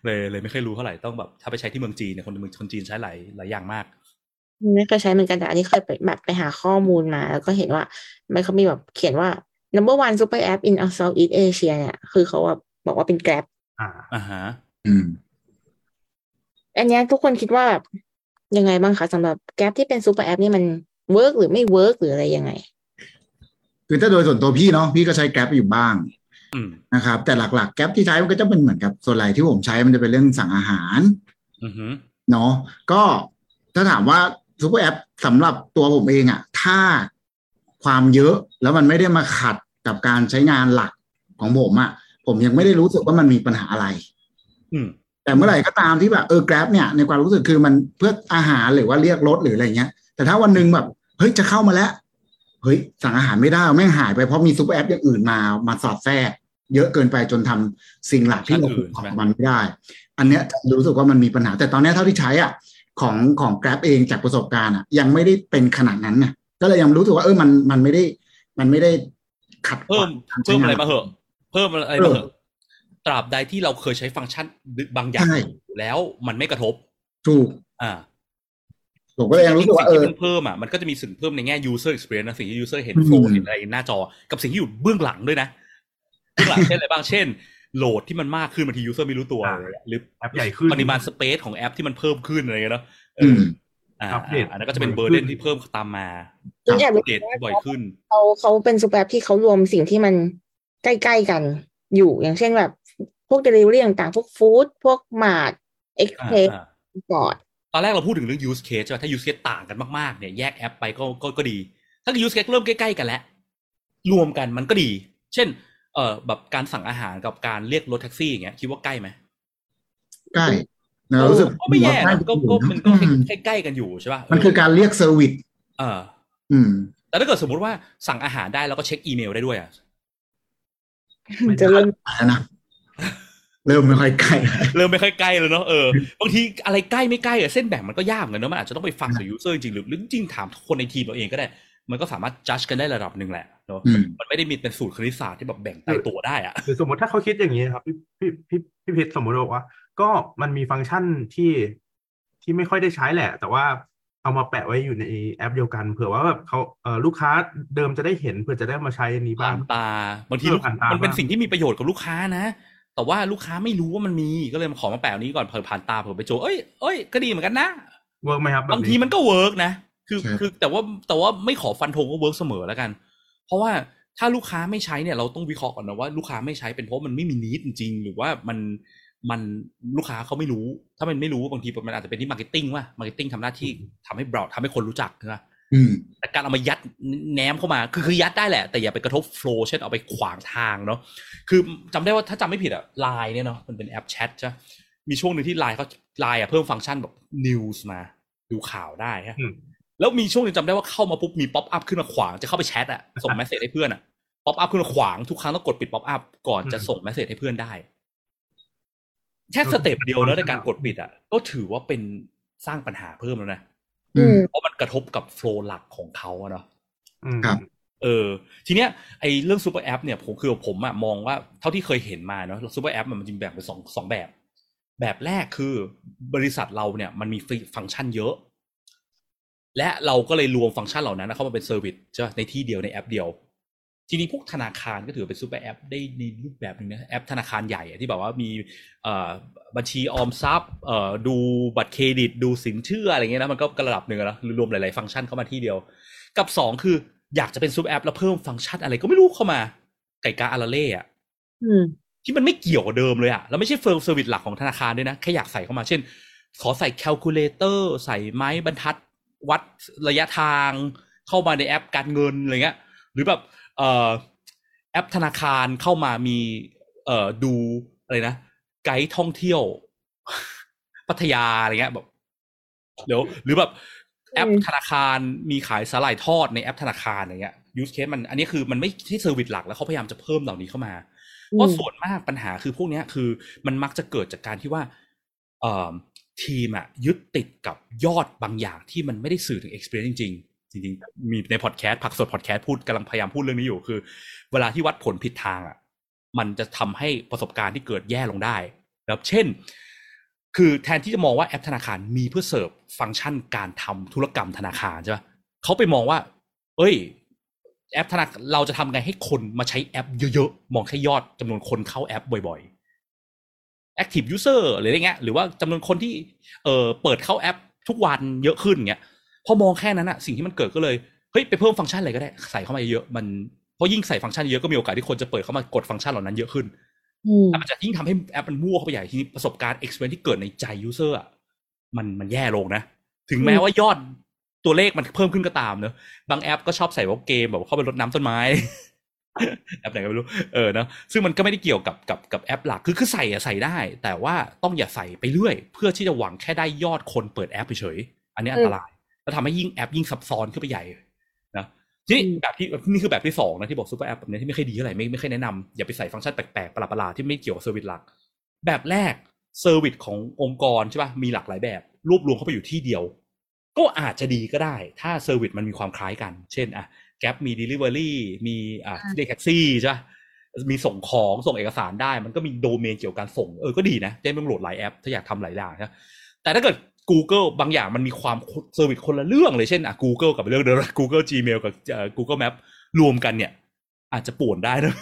เลยเลยไม่เคยรู้เท่าไหร่ต้องแบบถ้าไปใช้ที่เมืองจีนเนี่ยคนเมืองคนจีนใช้หลายหลายอย่างมากไม่เคยใช้เหมือนกันแต่อันนี้เคยไปแบบไปหาข้อมูลมา แล้วก็เห็นว่า มันเขามีแบบเขียนว่า number one super app in Southeast Asia เนี่ยคือเขาแบบ บอกว่าเป็น Grab อ่าอ่าฮะอืมอันเนี้ยทุกคนคิดว่าแบบยังไงบ้างคะสำหรับ Grab ที่เป็น super app นี่มันเวิร์กหรือไม่เวิร์กหรืออะไรยังไง คือถ้าโดยส่วนตัวพี่เนาะพี่ก็ใช้ Grab อยู่บ้างอืมนะครับ แต่หลักๆ Grab ที่ใช้มันก็จะเป็นเหมือนกับส่วนใหญ่ที่ผมใช้มันจะเป็นเรื่องสั่งอาหารอือฮึเนาะก็ถ้าถามว่าซูเปอร์แอปสำหรับตัวผมเองอะถ้าความเยอะแล้วมันไม่ได้มาขัดกับการใช้งานหลักของผมอะ ผมยังไม่ได้รู้สึกว่ามันมีปัญหาอะไร อืม แต่เมื่อไหร่ก็ตามที่แบบเออ Grab เนี่ยในความรู้สึกคือมันเพื่ออาหารหรือว่าเรียกรถหรืออะไรเงี้ย แต่ถ้าวันหนึ่งแบบเฮ้ยจะเข้ามาแล้วเฮ้ยสั่งอาหารไม่ได้แม่งหายไปเพราะมีซูเปอร์แอปอย่างอื่นมามาสอดแทรกเยอะเกินไปจนทำสิ่งหลักที่เราควรของมันไม่ได้ อันเนี้ยจะรู้สึกว่ามันมีปัญหา แต่ตอนเนี้ยเท่าที่ใช้อะของของ Grab เองจากประสบการณ์อะยังไม่ได้เป็นขนาดนั้นเนี่ยก็เลยยังรู้สึกว่าเออมันมันไม่ได้ มันไม่ได้ขัดขเพิ่วามงการใช้เพิ่มงานอะไรมาเหอะ เพิ่มอะไรมาเหอะตราบใดที่เราเคยใช้ฟังก์ชันบางอย่างใช่อยู่แล้วมันไม่กระทบ ถูก อ่าผมก็เลยยังรู้สึกว่าเอสิ่งอที่มันเพิ่มอะมันก็จะมีสิ่งเพิ่มในแง่ user experience นะสิ่งที่ user เห็นอืมโฟล์เห็นอะไรหน้าจอ กับสิ่งที่อยู่เบื้องหลังด้วยนะเบื้องหลังเช่นอะไรบ้างเช่น โหลดที่มันมากขึ้นบางที user ไม่รู้ตัวอ่าอะไรเงี้ยหรือแอปใหญ่ขึ้นปริมาณสเปซของแอปที่มันเพิ่มขึ้นอะไรเงี้ยเนาะเออือมอ่าอัปเดตอันนั้นก็จะเป็นบ่เบออยร์เดนขึ้นที่เพิ่มตามมาจริงๆอยากอัรู้ปเดตที่บ่อยขึ้นเขาเขาเป็นซูเปอร์แอปที่เขารวมสิ่งที่มัน ใกล้ๆกันอยู่อย่างเช่นแบบพวกเดลิเวอรี่ต่างๆ พวก food พวก mart express อ่าก่อนตอนแรกเราพูดถึงเรื่อง use case ใช่ไหมถ้า use case ต่างกันมากๆเนี่ยแยกแอปไปก็ก็ก็ดี ถ้า use case เริ่มใกล้ๆกันแล้ว รวมกันมันก็ดี เช่น เอ่อแบบการสั่งอาหารกับการเรียกรถแท็กซี่อย่างเงี้ยคิดว่าใกล้ไหมใกล้นะรู้สึกก็ไม่แย่ว่านะก็ก็มันก็ใกล้ๆกันอยู่ใช่ป่ะมันคือการเรียก service เออ อืม แต่ถ้าเกิดสมมุติว่าสั่งอาหารได้แล้วก็เช็คอีเมลได้ด้วยอะมัน จะเริ่มแล้วนะเริ่มไม่ค่อยใกล้เริ่มไม่ค่อยใกล้แล้วเนาะเออบางทีอะไรใกล้ไม่ใกล้อะเส้นแบ่งมันก็ยากเหมือนกันเนอะมันอาจจะต้องไปฟังจาก user จริงๆหรือหรือจริงๆถามคนในทีมเราเองก็ได้ มันก็สามารถจัดกันได้ระดับหนึ่งแหละเนาะอืมมันไม่ได้มีเป็นสูตรคณิตศาสตร์ที่แบบแบ่งตายตัวได้อะหรือสมมติถ้าเขาคิดอย่างนี้ครับพี่พี่พี่พี่เพชรสมมติบอกว่า ก็มันมีฟังก์ชันที่ที่ไม่ค่อยได้ใช้แหละ แต่ว่า เอามาแปะไว้อยู่ในแอปเดียวกันเผื่อว่าแบบเขาเออลูกค้าเดิมจะได้เห็นเผื่อจะได้มาใช้อันนี้บ้าผ่างนตาบางทีเออลูกผ่านตามันเป็นบ้างสิ่งที่มีประโยชน์กับลูกค้านะ แต่ว่าลูกค้าไม่รู้ว่ามันมีก็เลยมาขอมาแปะอันนี้ก่อนเผื่อผ่านตาเผื่อไปโจเอ้ยเอ้ยก็ดีเหมือนกันนะเวิร์กไหมครับแบบบางทีมันก็เวิร์กนะคือใช่คือแต่ว่าแต่ว่าไม่ขอฟันธงว่าเวิร์กเสมอแล้วกัน เพราะว่าถ้าลูกค้าไม่ใช้เนี่ยเราต้องวิเคราะห์ก่อนนะว่าลูกค้าไม่ใช้เป็นเพราะมันไม่มีนิดจริงๆหรือว่ามัน มันลูกค้าเขาไม่รู้ ถ้ามันไม่รู้บางทีมันอาจจะเป็นที่มาร์เก็ตติ้งว่ามาร์เก็ตติ้งทำหน้าที่ทำให้ broad ทำให้คนรู้จักใช่ไหมอืมแต่การเอามายัดแนมเข้ามา คือคือยัดได้แหละ แต่อย่าไปกระทบ flow เช่นเอาไปขวางทางเนาะคือจำได้ว่าถ้าจำไม่ผิดอะไลน์เนี่ยเนาะมันเป็นแอปแชทใช่ไหมมีช่วงหนึ่งที่ไลน์เขาไลน์อะเพิ่มฟังก์ชันแบบ news มา ดูข่าวได้ฮะอืมแล้วมีช่วงหนึงจำได้ว่าเข้ามาปุ๊บมี popup ขึ้นมาขวางจะเข้าไปแชทอะส่ง message ให้เพื่อนอะ popup ขึ้นมาขวางทุกครั้งต้องกดปิด popup ก่อนจะส่ง message ให้เพื่อนได้ แค่ step เดียวแล้วในการกดปิดอะก็ถือว่าเป็นสร้างปัญหาเพิ่มแล้วนะอืมเพราะมันกระทบกับ flow หลักของเขาอะเนาะอืมครับ เออ ทีเนี้ยไอ้เรื่อง super app เนี่ยผมคือผมอะมองว่าเท่าที่เคยเห็นมาเนาะ super app มันจริงแบ่งเป็นสองสองแบบ แบบแรกคือบริษัทเราเนี่ย มันมี feature ฟังก์ชันเยอะ และเราก็เลยรวมฟังก์ชันเหล่านั้นเข้ามาเป็น service ใช่ไหมในที่เดียวในแอปเดียว ทีนี้พวกธนาคารก็ถือเป็น super app ได้ในรูปแบบหนึงนะแอปธนาคารใหญ่อะที่แบบว่ามีเอ่อบัญชีออมทรัพย์เอ่อดูบัตรเครดิตดูสินเชื่ออะไรเงี้ยนะมันก็ก็ระดับหนึ่งอะนะรวมหลาย ๆ ฟังก์ชันเข้ามาที่เดียว กับสองคืออยากจะเป็น super app แล้วเพิ่มฟังก์ชันอะไรก็ไม่รู้เข้ามา ไก่กาอาราเล่อะอืมที่มันไม่เกี่ยวกับเดิมเลยอะแล้วไม่ใช่ firm service หลักของธนาคารด้วยนะแค่อยากใส่เข้ามาเช่น ขอใส่ calculator ใส่ไม้บรรทัดวัดระยะทางเข้ามาในแอปการเงินอะไรเงี้ยหรือแบบเอ่อ แอปธนาคารเข้ามามีเอ่อดูอะไรนะ ไกด์ท่องเที่ยว พัทยาอะไรเงี้ยแบบเดี๋ยวหรือแบบแอปอืมธนาคารมีขายสาหร่ายทอดในแอปธนาคารอย่างเงี้ย use case มันอันนี้คือมันไม่ใช่ service หลักแล้วเขาพยายามจะเพิ่มเหล่านี้เข้ามาเพราะส่วนมากปัญหาคือพวกเนี้ยคือมันมักจะเกิดจากการที่ว่าเอ่อทีมอะยึดติดกับยอดบางอย่างที่มันไม่ได้สื่อถึง experience จริงๆ จริงๆมีในพอดแคสต์ผักสดพอดแคสต์พูดกำลังพยายามพูดเรื่องนี้อยู่คือ เวลาที่วัดผลผิดทางอะ มันจะทำให้ประสบการณ์ที่เกิดแย่ลงได้นะครับเช่น คือแทนที่จะมองว่าแอปธนาคารมีเพื่อเสิร์ฟฟังก์ชันการทำธุรกรรมธนาคารใช่ปะเขาไปมองว่า เอ้ย แอปธนาคารเราจะทำไงให้คนมาใช้แอปเยอะๆ มองแค่ยอดจำนวนคนเข้าแอปบ่อยๆ active user หรืออะไรเงี้ยหรือว่าจำนวนคนที่เอ่อเปิดเข้าแอปทุกวันเยอะขึ้นเงี้ย พอมองแค่นั้นอะสิ่งที่มันเกิดก็เลยเฮ้ยไปเพิ่มฟังก์ชันอะไรก็ได้ใส่เข้ามาเยอะๆมันเพราะยิ่งใส่ฟังก์ชันเยอะก็มีโอกาสที่คนจะเปิดเข้ามากดฟังก์ชันเหล่านั้นเยอะขึ้นอืมแต่มันจะยิ่งทำให้แอปมันมั่วเข้าไปใหญ่ทีนี้ประสบการณ์ experience ที่เกิดในใจ user อะมันมันแย่ลงนะ ถึงแม้ว่ายอดตัวเลขมันเพิ่มขึ้นก็ตามเนอะบางแอปก็ชอบใส่ว่าเกมแบบว่าเข้าไปรดน้ำต้นไม้แอปไหนก็ไม่รู้เออเนอะซึ่งมันก็ไม่ได้เกี่ยวกับกับกับแอปหลักคือคือใส่อะใส่ได้ แต่ว่าต้องอย่าใส่ไปเรื่อย เพื่อที่จะหวังแค่ได้ยอดคนเปิดแอปเฉยๆอันนี้อันตราย แล้วทำให้ยิ่งแอปยิ่งซับซ้อนขึ้นไปใหญ่นะทีนี้อืมแบบที่นี่คือแบบที่สองนะที่บอก super app แบบนี้ที่ไม่ค่อยดีเท่าไหร่ไม่ไม่ค่อยแนะนำอย่าไปใส่ฟังก์ชันแปลกๆประหลาดๆที่ไม่เกี่ยวกับ service หลัก แบบแรก service ขององค์กรใช่ป่ะมีหลากหลายแบบ รวบรวมเข้าไปอยู่ที่เดียว ก็อาจจะดีก็ได้ ถ้า service มันมีความคล้ายกัน เช่นอะแก p มี Delivery มีอะเรียกแท็กซี่ใช่ป่ะมีส่งของส่งเอกสารได้ มันก็มีโดเมนเกี่ยวกับการส่งเออก็ดีนะจะได้ไม่ต้องโหลดหลายแอป ถ้าอยากทำหลายอย่างนะแต่ถ้าเกิด Google บางอย่างมันมีความเซอร์วิสคนละเรื่องเลยเช่นอะ Google กับเรื่องเดิม Google Gmail กับเอ่อ Google Map รวมกันเนี่ย อาจจะป่วนได้นะ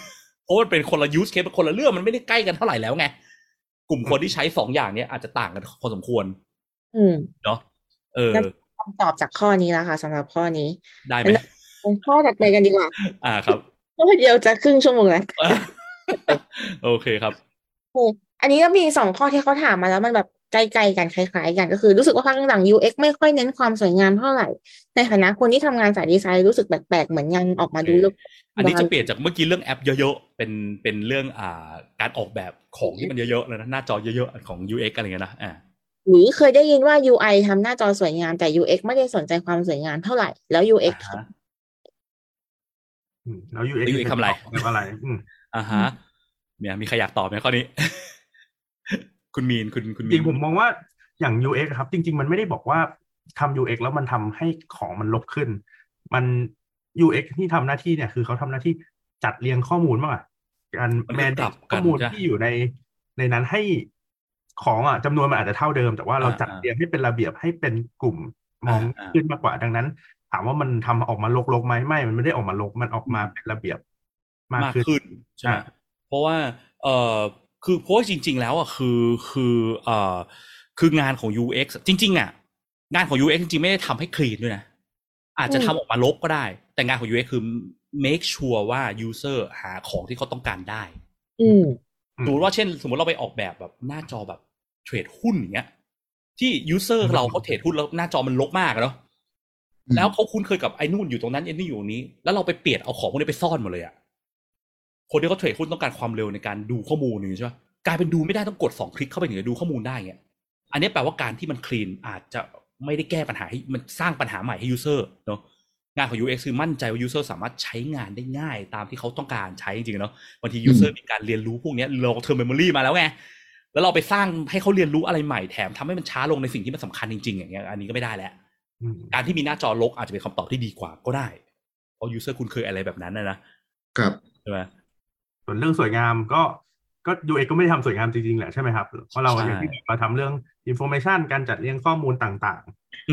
เพราะมันเป็นคนละ use case เป็นคนละเรื่องมันไม่ได้ใกล้กันเท่าไหร่แล้วไงกลุ่มคนที่ใช้สองอย่างเนี้ยอาจจะต่างกันพอสมควร อืมเนาะเออแล้วคำตอบจากข้อนี้แล้วค่ะสำหรับข้อนี้ ได้ไหมเป็นข้อถัดไปกันดีกว่า อ่าครับเพราะว่าเดียวจะครึ่งชั่วโมงแล้วโอเคครับโอ้อันนี้ก็มีสองข้อที่เขาถามมาแล้วมันแบบ ใกล้ๆกันคล้ายๆกันก็คือรู้สึกว่าพักหลังๆ UX ไม่ค่อยเน้นความสวยงามเท่าไหร่ ในฐานะคนที่ทำงานสายดีไซน์รู้สึกแปลกๆเหมือนยังออกมาดูแล้วอันนี้จะเปลี่ยนจากเมื่อกี้เรื่องแอปเยอะๆเป็นเป็นเรื่องอ่าการออกแบบของที่มันเยอะๆเลยนะหน้าจอเยอะๆของ UX อะไรเงี้ยนะอ่าหรือเคยได้ยินว่า UI ทำหน้าจอสวยงามแต่ UX ไม่ได้สนใจความสวยงามเท่าไหร่แล้ว UX อ่าฮะอืมแล้ว UX แล้ว UX ทำอะไรทำอะไรอืมอ่าฮะเนี่ยมีใครอยากตอบไหมข้อนี้ คุณมีนคุณคุณจมีรินงผมมองว่าอย่าง UX ครับ จริง ๆ มันไม่ได้บอกว่าทำ UX แล้วมันทำให้ของมันลบขึ้น มัน UX ที่ทำหน้าที่เนี่ยคือเขาทำหน้าที่จัดเรียงข้อมูลมากกว่าการมันแมก็นกลับข้อมูลกันใช่ที่อยู่ในในนั้นให้ของอะจำนวนมันอาจจะเท่าเดิม แต่ว่าเราอ่าจัดอ่าเรียงให้เป็นระเบียบให้เป็นกลุ่มมองอ่าขึ้นมากกว่าดังนั้น ถามว่ามันทำออกมาลกๆไหมไม่ มันไม่ได้ออกมาลกมันออกมาเป็นระเบียบมากมากขึ้นขึ้นใช่ไหมอ่าเพราะว่าเออ คือเพราะว่าจริง ๆ แล้วอะคือคือเออคืองานของ UX จริง ๆ อะ งานของ UX จริง ๆ ไม่ได้ทำให้คลีนด้วยนะ อาจจะทำออกมาลบก็ได้ แต่งานของ UX คือ make sure ว่า user หาของที่เขาต้องการได้อืมสมมติว่าเช่น สมมติเราไปออกแบบแบบหน้าจอแบบเทรดหุ้นอย่างเงี้ย ที่ user อืมเราเขาเทรดหุ้นแล้วหน้าจอมันลกมากอะเนาะอืมแล้วเขาคุ้นเคยกับไอ้นู่นอยู่ตรงนั้นไอ้นี่อยู่ตรงนี้ แล้วเราไปเปลี่ยนเอาของพวกนี้ไปซ่อนหมดเลยอะ คนที่เขาเทรดหุ้นต้องการความเร็วในการดูข้อมูลอย่างนี้ใช่ไหมกลายเป็นดูไม่ได้ต้องกดสองคลิกเข้าไปถึงจะดูข้อมูลได้เงี้ยอันนี้แปลว่าการที่มันคลีนอาจจะไม่ได้แก้ปัญหาให้มันสร้างปัญหาใหม่ให้ user เนาะงานของ UX คือมั่นใจว่า user สามารถใช้งานได้ง่ายตามที่เขาต้องการใช้จริงๆเนาะบางที user มีการเรียนรู้พวกเนี้ย long term memory มาแล้วไง แล้วเราไปสร้างให้เขาเรียนรู้อะไรใหม่แถมทำให้มันช้าลงในสิ่งที่มันสำคัญจริงๆ อย่างเงี้ยอันนี้ก็ไม่ได้แล้วอืมการที่มีหน้าจอลกอาจจะเป็นคำตอบที่ดีกว่าก็ได้ เพราะ user คุณเคยอะไรแบบนั้นนะนะครับใช่ไหม ส่วนเรื่องสวยงามก็ก็ UX ก็ไม่ได้ทำสวยงามจริงๆแหละใช่ไหมครับเพราะเราใช่อย่างที่บอกเราทำเรื่อง information การจัดเรียงข้อมูลต่าง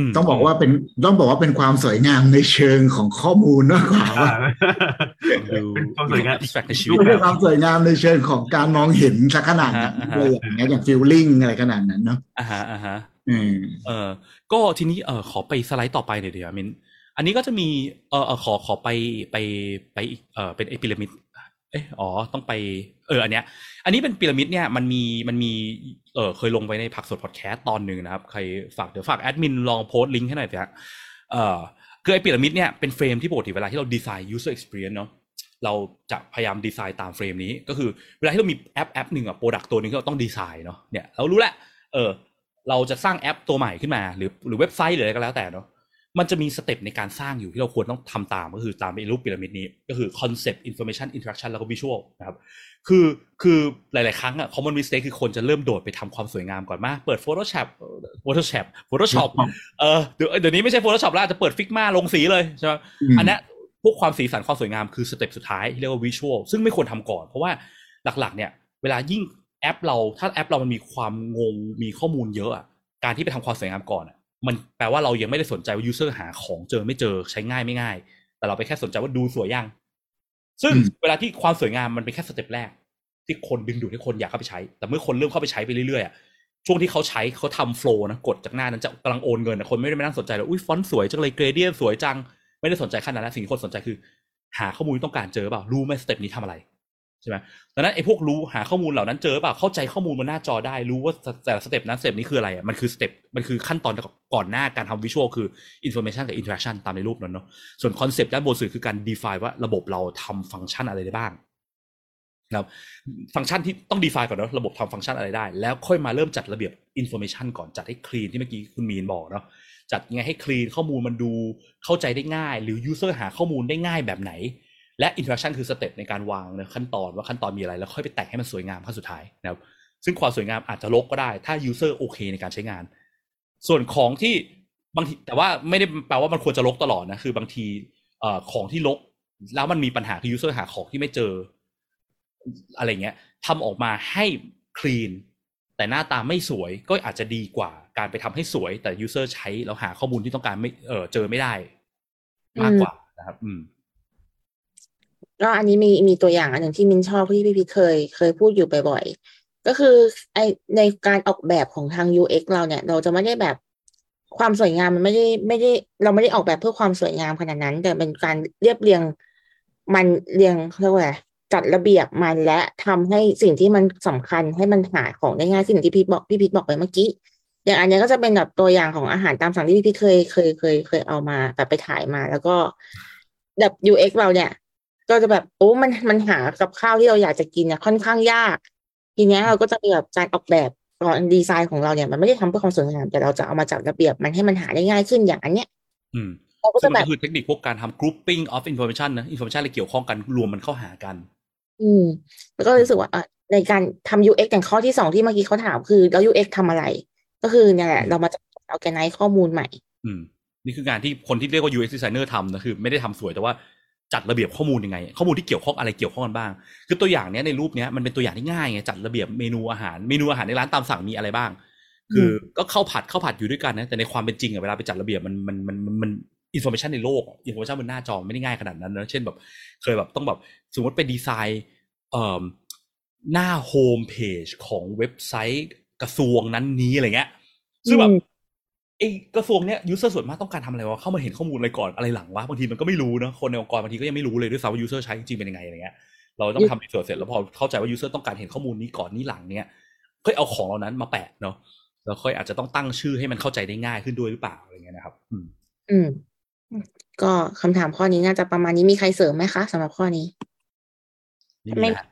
มต้องบอกว่าเป็นต้องบอกว่าเป็นความสวยงามในเชิงของข้อมูลมากกว่าๆว่าดูเป็นความสวยงาม abstract ในชีวิตไม่ใช่ความสวยงามในเชิงของการมองเห็นสักขนาดนั้นอ่าฮะเลยอย่างเงี้ยอย่าง feeling อะไรขนาดนั้นเนาะอ่าฮะอ่าฮะอืมเออก็ทีนี้เออขอไปสไลด์ต่อไปหน่อยเดียวมินอันนี้ก็จะมีเออเออขอขอไปไปไปอีกเออเป็นไอ้พีระมิด เอยอ๋อ ต้องไป เออ อันเนี้ย อันนี้เป็นพีระมิดเนี่ย มันมี มันมี เออเคยลงไว้ในผักสดพอดแคสต์ตอนหนึ่งนะครับ ใครฝาก เดี๋ยวฝากแอดมินลองโพสต์ลิงก์ให้หน่อยสิฮะเออคือไอ้พีระมิดเนี่ย เป็น frame ที่ปกติเวลาที่เรา design user experience เนาะ เราจะพยายามดีไซน์ตาม frame นี้ ก็คือ เวลาที่เรามีแอปแอปหนึ่งอะ product ตัวหนึ่งที่เราต้องดีไซน์เนาะ เนี่ย เรารู้แล้วเออ เราจะสร้างแอปตัวใหม่ขึ้นมา หรือ หรือเว็บไซต์หรืออะไรก็แล้วแต่เนาะ มันจะมี step ในการสร้างอยู่ที่เราควรต้องทำตามก็คือตามไอ้รูปพีระมิดนี้ ก็คือ concept information interaction แล้วก็ visual นะครับคือคือหลาย ๆ ครั้งอะ common mistake คือคนจะเริ่มโดดไปทำความสวยงามก่อนมาเปิด Photoshop เอ่อ Photoshop Photoshop เออเดี๋ยวเดี๋ยวนี้ไม่ใช่ Photoshop แล้วอาจจะเปิด Figma ลงสีเลยใช่ไหมอืมอันเนี้ยพวกความสีสันความสวยงามคือ step สุดท้ายที่เรียกว่า visual ซึ่งไม่ควรทำก่อน เพราะว่าหลัก ๆ เนี่ยเวลายิ่งแอปเราถ้าแอปเรามันมีความงงมีข้อมูลเยอะอะการที่ไปทำความสวยงามก่อนอะ มันแปลว่าเรายังไม่ได้สนใจว่า user หาของเจอไม่เจอใช้ง่ายไม่ง่าย แต่เราไปแค่สนใจว่าดูสวยยัง ซึ่งอืมเวลาที่ความสวยงามมันเป็นแค่ step แรก ที่คนดึงดูดให้คนอยากเข้าไปใช้ แต่เมื่อคนเริ่มเข้าไปใช้ไปเรื่อยๆอะช่วงที่เขาใช้เขาทำ flow นะกดจากหน้านั้นจะกำลังโอนเงินนะคนไม่ได้มานั่งสนใจเลยอุ้ยฟอนต์สวยจังเลย gradient สวยจัง ไม่ได้สนใจขั้นนั้นนะสิ่งที่คนสนใจคือ หาข้อมูลที่ต้องการเจอเปล่ารู้ไหม step นี้ทำอะไร ใช่ไหมดังนั้นไอ้พวกรู้หาข้อมูลเหล่านั้นเจอเปล่าเข้าใจข้อมูลบนหน้าจอได้ รู้ว่าแต่ละ step นั้น step นี้คืออะไรอะมันคือ step มันคือขั้นตอนก่อนหน้าการทำ visual คือ information กับ interaction ตามในรูปนั้นเนาะส่วน concept ด้านบนสุดคือการ define ว่าระบบเราทำฟังก์ชันอะไรได้บ้างนะครับฟังก์ชันที่ต้อง define ก่อนเนาะระบบทำฟังก์ชันอะไรได้ แล้วค่อยมาเริ่มจัดระเบียบ information ก่อนจัดให้ clean ที่เมื่อกี้คุณมีนบอกเนาะจัดยังไงให้ clean ข้อมูลมันดูเข้าใจได้ง่าย หรือ user หาข้อมูลได้ง่ายแบบไหน และ interaction คือสเต็ปในการวางนะขั้นตอนว่าขั้นตอนมีอะไร แล้วค่อยไปแต่งให้มันสวยงามขั้นสุดท้ายนะครับซึ่งความสวยงามอาจจะลกก็ได้ ถ้า user โอเคในการใช้งาน ส่วนของที่บางทีแต่ว่าไม่ได้แปลว่ามันควรจะลกตลอดนะคือบางทีอของที่ลกแล้วมันมีปัญหาคือ user หาของที่ไม่เจอ อะไรเงี้ยทำออกมาให้ clean แต่หน้าตาไม่สวยก็อาจจะดีกว่าการไปทำให้สวย แต่ user ใช้แล้วหาข้อมูลที่ต้องการไม่เออเจอไม่ได้ มากกว่านะครับ อืม ก็อันนี้มีมีตัวอย่างอันหนึ่งที่มินชอบที่พี่พีเคยเคยพูดอยู่บ่อยๆ ก็คือไอในการออกแบบของทาง UX เราเนี่ย เราจะไม่ได้แบบความสวยงามมันไม่ได้ไม่ได้ เราไม่ได้ออกแบบเพื่อความสวยงามขนาดนั้น แต่เป็นการเรียบเรียงมันเรียงเรียกว่าจัดระเบียบมันและทำให้สิ่งที่มันสำคัญให้มันหาของได้ง่ายสิ่งที่พี่บอกพี่พีทบอกไปเมื่อกี้อย่างอันนี้ก็จะเป็นแบบตัวอย่างของอาหารตามสั่งที่พี่พีทเคยเคยเคยเคยเอามาแบบไปถ่ายมา แล้วก็แบบ UX เราเนี่ย ก็จะแบบโอ้มันมันหากับข้าวที่เราอยากจะกินเนี่ยค่อนข้างยาก ทีเนี้ยเราก็จะมีแบบการออกแบบก่อนดีไซน์ของเราเนี่ยมันไม่ได้ทำเพื่อความสวยงามแต่เราจะเอามาจัดระเบียบมันให้มันหาได้ง่ายขึ้นอย่างอันเนี้ยอืมเราก็ซึ่จะงแบมันบก็คือเทคนิคพวกการทำ grouping of information นะ information อะไรเกี่ยวข้องกันรวมมันเข้าหากัน อืม แล้วก็รู้สึกว่าอะในการทำ UX อย่างข้อที่สองที่เมื่อกี้เขาถามคือแล้ว UX ทำอะไร ก็คือเนี่ยแหละเรามาจัด organize ข้อมูลใหม่ อืม นี่คืองานที่คนที่เรียกว่า UX designer ทำนะคือ ไม่ได้ทำสวยแต่ว่า จัดระเบียบข้อมูลยังไง ข้อมูลที่เกี่ยวข้องอะไรเกี่ยวข้องกันบ้าง คือตัวอย่างเนี้ยในรูปเนี้ยมันเป็นตัวอย่างที่ง่ายไงจัดระเบียบเมนูอาหารเมนูอาหารในร้านตามสั่งมีอะไรบ้าง คือก็ข้าวผัดข้าวผัดอยู่ด้วยกันนะแต่ในความเป็นจริงอะเวลาไปจัดระเบียบมันมันมันมันมัน information ในโลก information บนหน้าจอไม่ได้ง่ายขนาดนั้นนะเช่นแบบ เคยแบบต้องแบบสมมติเป็นดีไซน์เอ่อหน้าโฮมเพจของเว็บไซต์กระทรวงนั้นนี้อะไรเงี้ยซึ่งแบบอืม ไอ้กระทรวงเนี้ย user ส่วนมากต้องการทำอะไรวะเข้ามาเห็นข้อมูลอะไรก่อนอะไรหลังวะบางทีมันก็ไม่รู้เนอะคนในองค์กรบางทีก็ยังไม่รู้เลยด้วยซ้ำว่า user ใช้จริงๆเป็นยังไงอะไรเงี้ยเราต้องทำ research เสร็จแล้วพอเข้าใจว่า user ต้องการเห็นข้อมูลนี้ก่อนนี้หลังเนี้ยค่อยเอาของเหล่านั้นมาแปะเนาะแล้วค่อยอาจจะต้องตั้งชื่อให้มันเข้าใจได้ง่ายขึ้นด้วยหรือเปล่าอะไรเงี้ยนะครับ อืม อืม ก็คำถามข้อนี้น่าจะประมาณนี้มีใครเสริมไหมคะสำหรับข้อนี้นี่ไม่มีนะ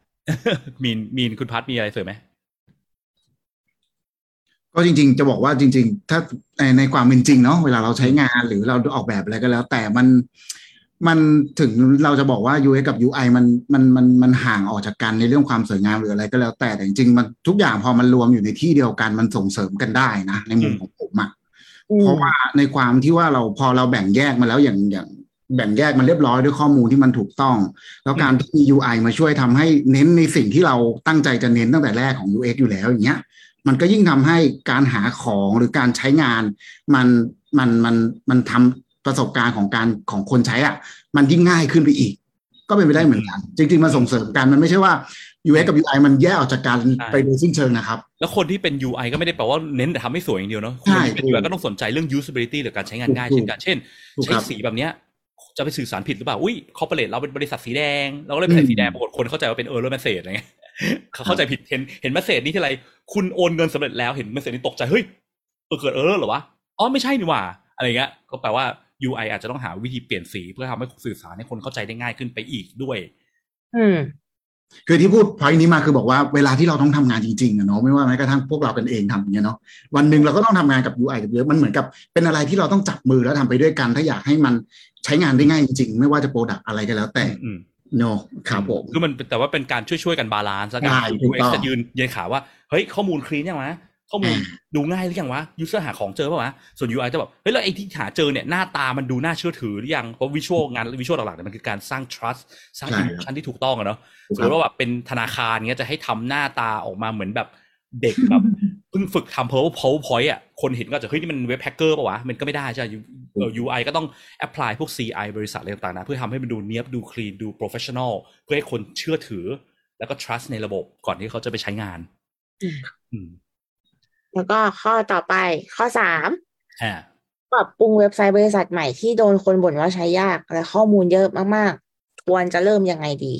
มีนมีนคุณพัทมีอะไรเสริมไหม ก็จริง ๆ จะบอกว่าจริง ๆ ถ้าในในความเป็นจริงเนาะเวลาเราใช้งานหรือเราออกแบบอะไรก็แล้ว แต่มันมันถึงเราจะบอกว่า UX กับ UI มันมันมันมันห่างออกจากกันในเรื่องความสวยงามหรืออะไรก็แล้วแต่แต่จริงๆมันทุกอย่างพอมันรวมอยู่ในที่เดียวกันมันส่งเสริมกันได้นะในมุมของผมอะอืมเพราะว่าในความที่ว่าเราพอเราแบ่งแยกมาแล้วอย่างอย่างแบ่งแยกมันเรียบร้อยด้วยข้อมูลที่มันถูกต้อง แล้วการที่มี UI มาช่วยทำให้เน้นในสิ่งที่เราตั้งใจจะเน้นตั้งแต่แรกของ UX อยู่แล้วอย่างเงี้ย มันก็ยิ่งทำให้การหาของหรือการใช้งาน มันมันมันมันทำประสบการณ์ของการของคนใช้อะ มันยิ่งง่ายขึ้นไปอีก ก็เป็นไปได้เหมือนกันจริง ๆมันส่งเสริมกันมันไม่ใช่ว่า UX กับ UI มันแยกออกจากกันไปโดยสิ้นเชิงนะครับ แล้วคนที่เป็น UI ก็ไม่ได้แปลว่าเน้นแต่ทำให้สวยอย่างเดียวเนาะใช่คนที่เป็นถูก UI ก็ต้องสนใจเรื่อง usability หรือการใช้งานง่ายถูกเช่นกันเช่นถูกใช้ครับสีแบบเนี้ยจะไปสื่อสารผิดหรือเปล่า อุ้ยคอร์เปอเรทเราเป็นบริษัทสีแดง เราก็เลยไปใส่อืมสีแดง ปรากฏคนเข้าใจว่าเป็น error message อะไรเงี้ย เขาเข้าใจผิดเห็นเห็น message นี้ที่ไร คุณโอนเงินสำเร็จแล้วเห็น message นี้ตกใจเฮ้ยเออเกิด error เหรอวะอ๋อไม่ใช่นี่หว่า อะไรเงี้ยก็แปลว่า UI อาจจะต้องหาวิธีเปลี่ยนสีเพื่อทำให้สื่อสารให้คนเข้าใจได้ง่ายขึ้นไปอีกด้วย อืมคือที่พูดพอยนี้มาคือบอกว่าเวลาที่เราต้องทำงานจริงๆอะเนาะไม่ว่าแม้กระทั่งพวกเรากันเองทำอย่างเงี้ยเนาะวันหนึ่งเราก็ต้องทำงานกับ UI กับเยอะมันเหมือนกับเป็นอะไรที่เราต้องจับมือแล้วทำไปด้วยกัน ถ้าอยากให้มันใช้งานได้ง่ายจริงๆ ไม่ว่าจะโปรดักอะไรก็แล้วแต่อืม เนาะครับผมคือมันแต่ว่าเป็นการช่วยๆกัน balance แล้วกันใช่ถูก UX ต้องจะยืนยืนขาว่า เฮ้ย ข้อมูล clean ยังวะข้อมูลอ่าดูง่ายหรือยังวะ user หาของเจอป่าวะส่วน UI จะแบบเฮ้ยแล้วไอ้ที่หาเจอเนี่ยหน้าตามันดูน่าเชื่อถือหรือยังเพราะ visual งาน visual หลักๆเนี่ยมันคือการสร้าง trust สร้างใช่ emotion ที่ถูกต้องอะเนาะถูกสคมรับมติว่าแบบเป็นธนาคารเงี้ยจะให้ทำหน้าตาออกมาเหมือนแบบเด็กแบบ เพิ่งฝึกทำ power powerpoint อะคนเห็นก็อาจจะเฮ้ยนี่มันเว็บแฮกเกอร์ป่าวะ มันก็ไม่ได้ใช่ไหมเอ่อ UI ก็ต้อง apply พวก CI บริษัทอะไรต่างๆนะเพื่อทำให้มันดูเนียบดู clean ดู professional เพื่อให้คนเชื่อถือ แล้วก็ trust ในระบบก่อนที่เขาจะไปใช้งานอืมอืมแล้วก็ข้อต่อไปข้อสามอ่าปรับปรุงเว็บไซต์บริษัทใหม่ที่โดนคนบ่นว่าใช้ยาก และข้อมูลเยอะมากๆควรจะเริ่มยังไงดี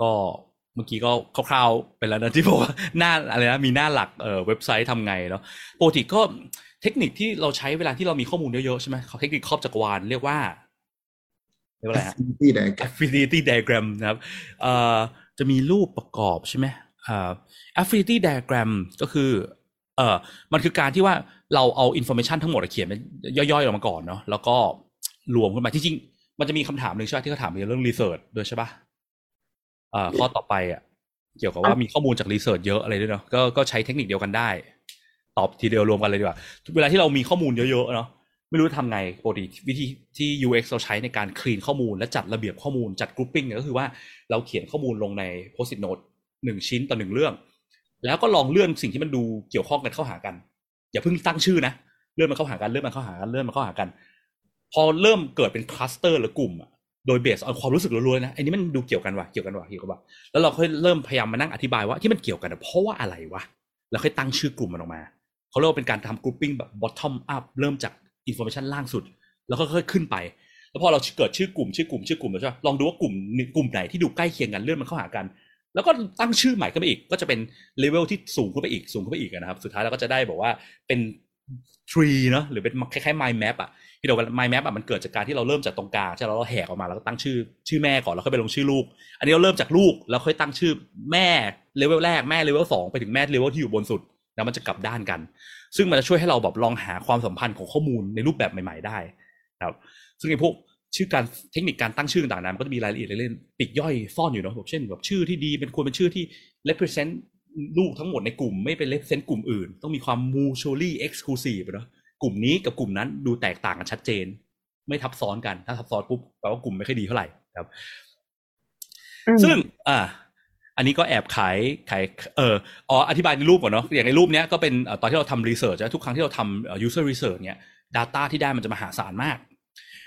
ก็เมื่อกี้ก็คร่าวๆไปแล้วนะที่บอกว่าหน้าอะไรนะมีหน้าหลักเอ่อเว็บไซต์ทำไงเนาะปกติก็เทคนิคที่เราใช้เวลาที่เรามีข้อมูลเยอะๆใช่ไหมเทคนิคครอบจักรวาลเรียกว่าเรียกว่าอะไรฮะที่ใด affinity diagram นะครับเอ่อจะมีรูปประกอบใช่ไหมอ่า affinity diagram ก็คือเอ่อมันคือการที่ว่าเราเอา information ทั้งหมดอะเขียนเป็นย่อยๆออกมาก่อนเนาะแล้วก็รวมขึ้นมาที่จริงมันจะมีคำถามหนึ่งใช่ไหมที่เขาถามเรื่อง research ด้วยใช่ปะเอ่อ ข้อต่อไปอะเกี่ยวกับว่ามีข้อมูลจาก research เยอะอะไรด้วยเนาะก็ก็ใช้เทคนิคเดียวกันได้ ตอบทีเดียวรวมกันเลยดีกว่าเวลาที่เรามีข้อมูลเยอะๆเนาะไม่รู้จะทำไงปกติวิธีที่ UX เราใช้ในการ clean ข้อมูลและจัดระเบียบข้อมูลจัด grouping เนี่ยก็คือว่าเราเขียนข้อมูลลงใน post-it note หนึ่งชิ้นต่อหนึ่งเรื่อง แล้วก็ลองเลื่อนสิ่งที่มันดูเกี่ยวข้องกันเข้าหากัน อย่าเพิ่งตั้งชื่อนะเลื่อนมันเข้าหากันเลื่อนมันเข้าหากันเลื่อนมันเข้าหากัน พอเริ่มเกิดเป็น cluster หรือกลุ่มอะ โดย base เอาความรู้สึกล้วนๆนะไอ้นี่มันดูเกี่ยวกันว่ะเกี่ยวกันว่ะเกี่ยวกันว่ะแล้วเราค่อยเริ่มพยายามมานั่งอธิบายว่าที่มันเกี่ยวกันอะเพราะว่าอะไรวะแล้วค่อยตั้งชื่อกลุ่มมันออกมาเขาเรียกว่าเป็นการทำ grouping แบบ bottom up เริ่มจาก information ล่างสุด แล้วก็ค่อยๆขึ้นไป แล้วพอเราเกิดชื่อกลุ่มชื่อกลุ่มชื่อกลุ่มแล้วใช่ไหมลองดูว่ากลุ่มกลุ่มไหนที่ดูใกล้เคียงกันเลื่อนมันเข้าหากัน แล้วก็ตั้งชื่อใหม่ขึ้นไปอีก ก็จะเป็นเลเวลที่สูงขึ้นไปอีกสูงขึ้นไปอีกนะครับ สุดท้ายเราก็จะได้บอกว่าเป็น tree เนอะหรือเป็นคล้ายๆ mind map อะที่เรา mind map อะมันเกิดจากการที่เราเริ่มจากตรงกลางใช่ไหมแล้วเราแหกออกมาแล้วก็ตั้งชื่อชื่อแม่ก่อนแล้วค่อยไปลงชื่อลูก อันนี้เราเริ่มจากลูกแล้วค่อยตั้งชื่อแม่เลเวลแรกแม่เลเวลสองไปถึงแม่เลเวลที่อยู่บนสุด แล้วมันจะกลับด้านกัน ซึ่งมันจะช่วยให้เราแบบลองหาความสัมพันธ์ของข้อมูลในรูปแบบใหม่ ๆ ได้นะครับซึ่งไอ้พวกชื่อการเทคนิคการตั้งชื่อต่างๆนะมันก็จะมีรายละเอียดเล่นๆปีกย่อยซ่อนอยู่เนาะแบบเช่นแบบชื่อที่ดีเป็นควรเป็นชื่อที่ represent ลูกทั้งหมดในกลุ่มไม่เป็น represent กลุ่มอื่น ต้องมีความ mutually exclusive เนาะกลุ่มนี้กับกลุ่มนั้นดูแตกต่างกันชัดเจน ไม่ทับซ้อนกัน ถ้าทับซ้อนปุ๊บแปลว่ากลุ่มไม่ค่อยดีเท่าไหร่ครับอืมซึ่ง อ่า อันนี้ก็แอบขายขายเอออ๋ออธิบายในรูปก่อนเนาะอย่างในรูปเนี้ยก็เป็นเอ่อตอนที่เราทำ research ทุกครั้งที่เราทำเอ่อ user research เนี่ย data ที่ได้มันจะมหาศาลมาก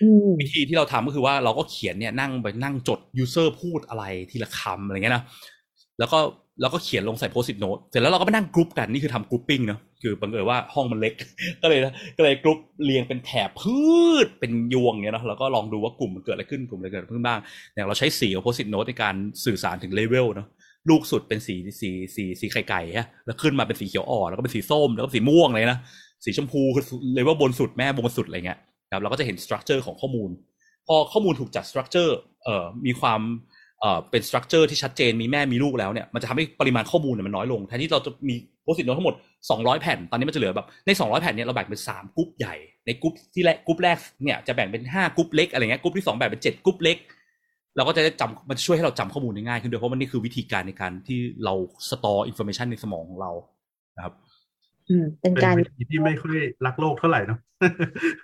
อืมวิธีที่เราทำก็คือว่าเราก็เขียนเนี่ยนั่งไปนั่งจด user พูดอะไรทีละคำอะไรเงี้ยนะแล้วก็ แล้วก็เขียนลงใส่ post-it note เสร็จแล้วเราก็ไปนั่งกรุ๊ปกันนี่คือทำ grouping เนาะคือบังเอิญว่าห้องมันเล็ก ก็เลยก็เลยกรุ๊ปเรียงเป็นแถบพืดเป็นพวงเนี่ยเนาะแล้วก็ลองดูว่ากลุ่มมันเกิดอะไรขึ้นกลุ่มอะไรเกิดขึ้นบ้างอย่างเราใช้สีกับ post-it note ในการสื่อสารถึงเลเวลเนาะลูกสุดเป็นสีสีสีสีไข่ไก่ฮะแล้วขึ้นมาเป็นสีเขียวอ่อนแล้วก็เป็นสีส้มแล้วก็สีม่วงเลยนะสีชมพูคือเลเวลบนสุดแม่บนสุดอะไรเงี้ยครับเราก็จะเห็น structure ของข้อมูล พอข้อมูลถูกจัด structure เอ่อมีความ เอ่อเป็น structure ที่ชัดเจนมีแม่มีลูกแล้วเนี่ยมันจะทำให้ปริมาณข้อมูลเนี่ยมันน้อยลงแทนที่เราจะมีpost-it note ทั้งหมด 200 แผ่น ตอนนี้มันจะเหลือแบบใน 200 แผ่นเนี่ยเราแบ่งเป็น 3กรุ๊ปใหญ่ในกรุ๊ปที่แรกกรุ๊ปแรกเนี่ยจะแบ่งเป็น5กรุ๊ปเล็กอะไรเงี้ยกรุ๊ปที่2แบ่งเป็น7กรุ๊ปเล็กเราก็จะได้จำมันจะช่วยให้เราจำข้อมูลได้ง่ายขึ้นด้วยเพราะมันนี่คือวิธีการในการที่เรา store information ในสมองของเรานะครับอืมเป็นเป็นการวิธีที่ไม่ค่อยรักโลกเท่าไหร่เนาะ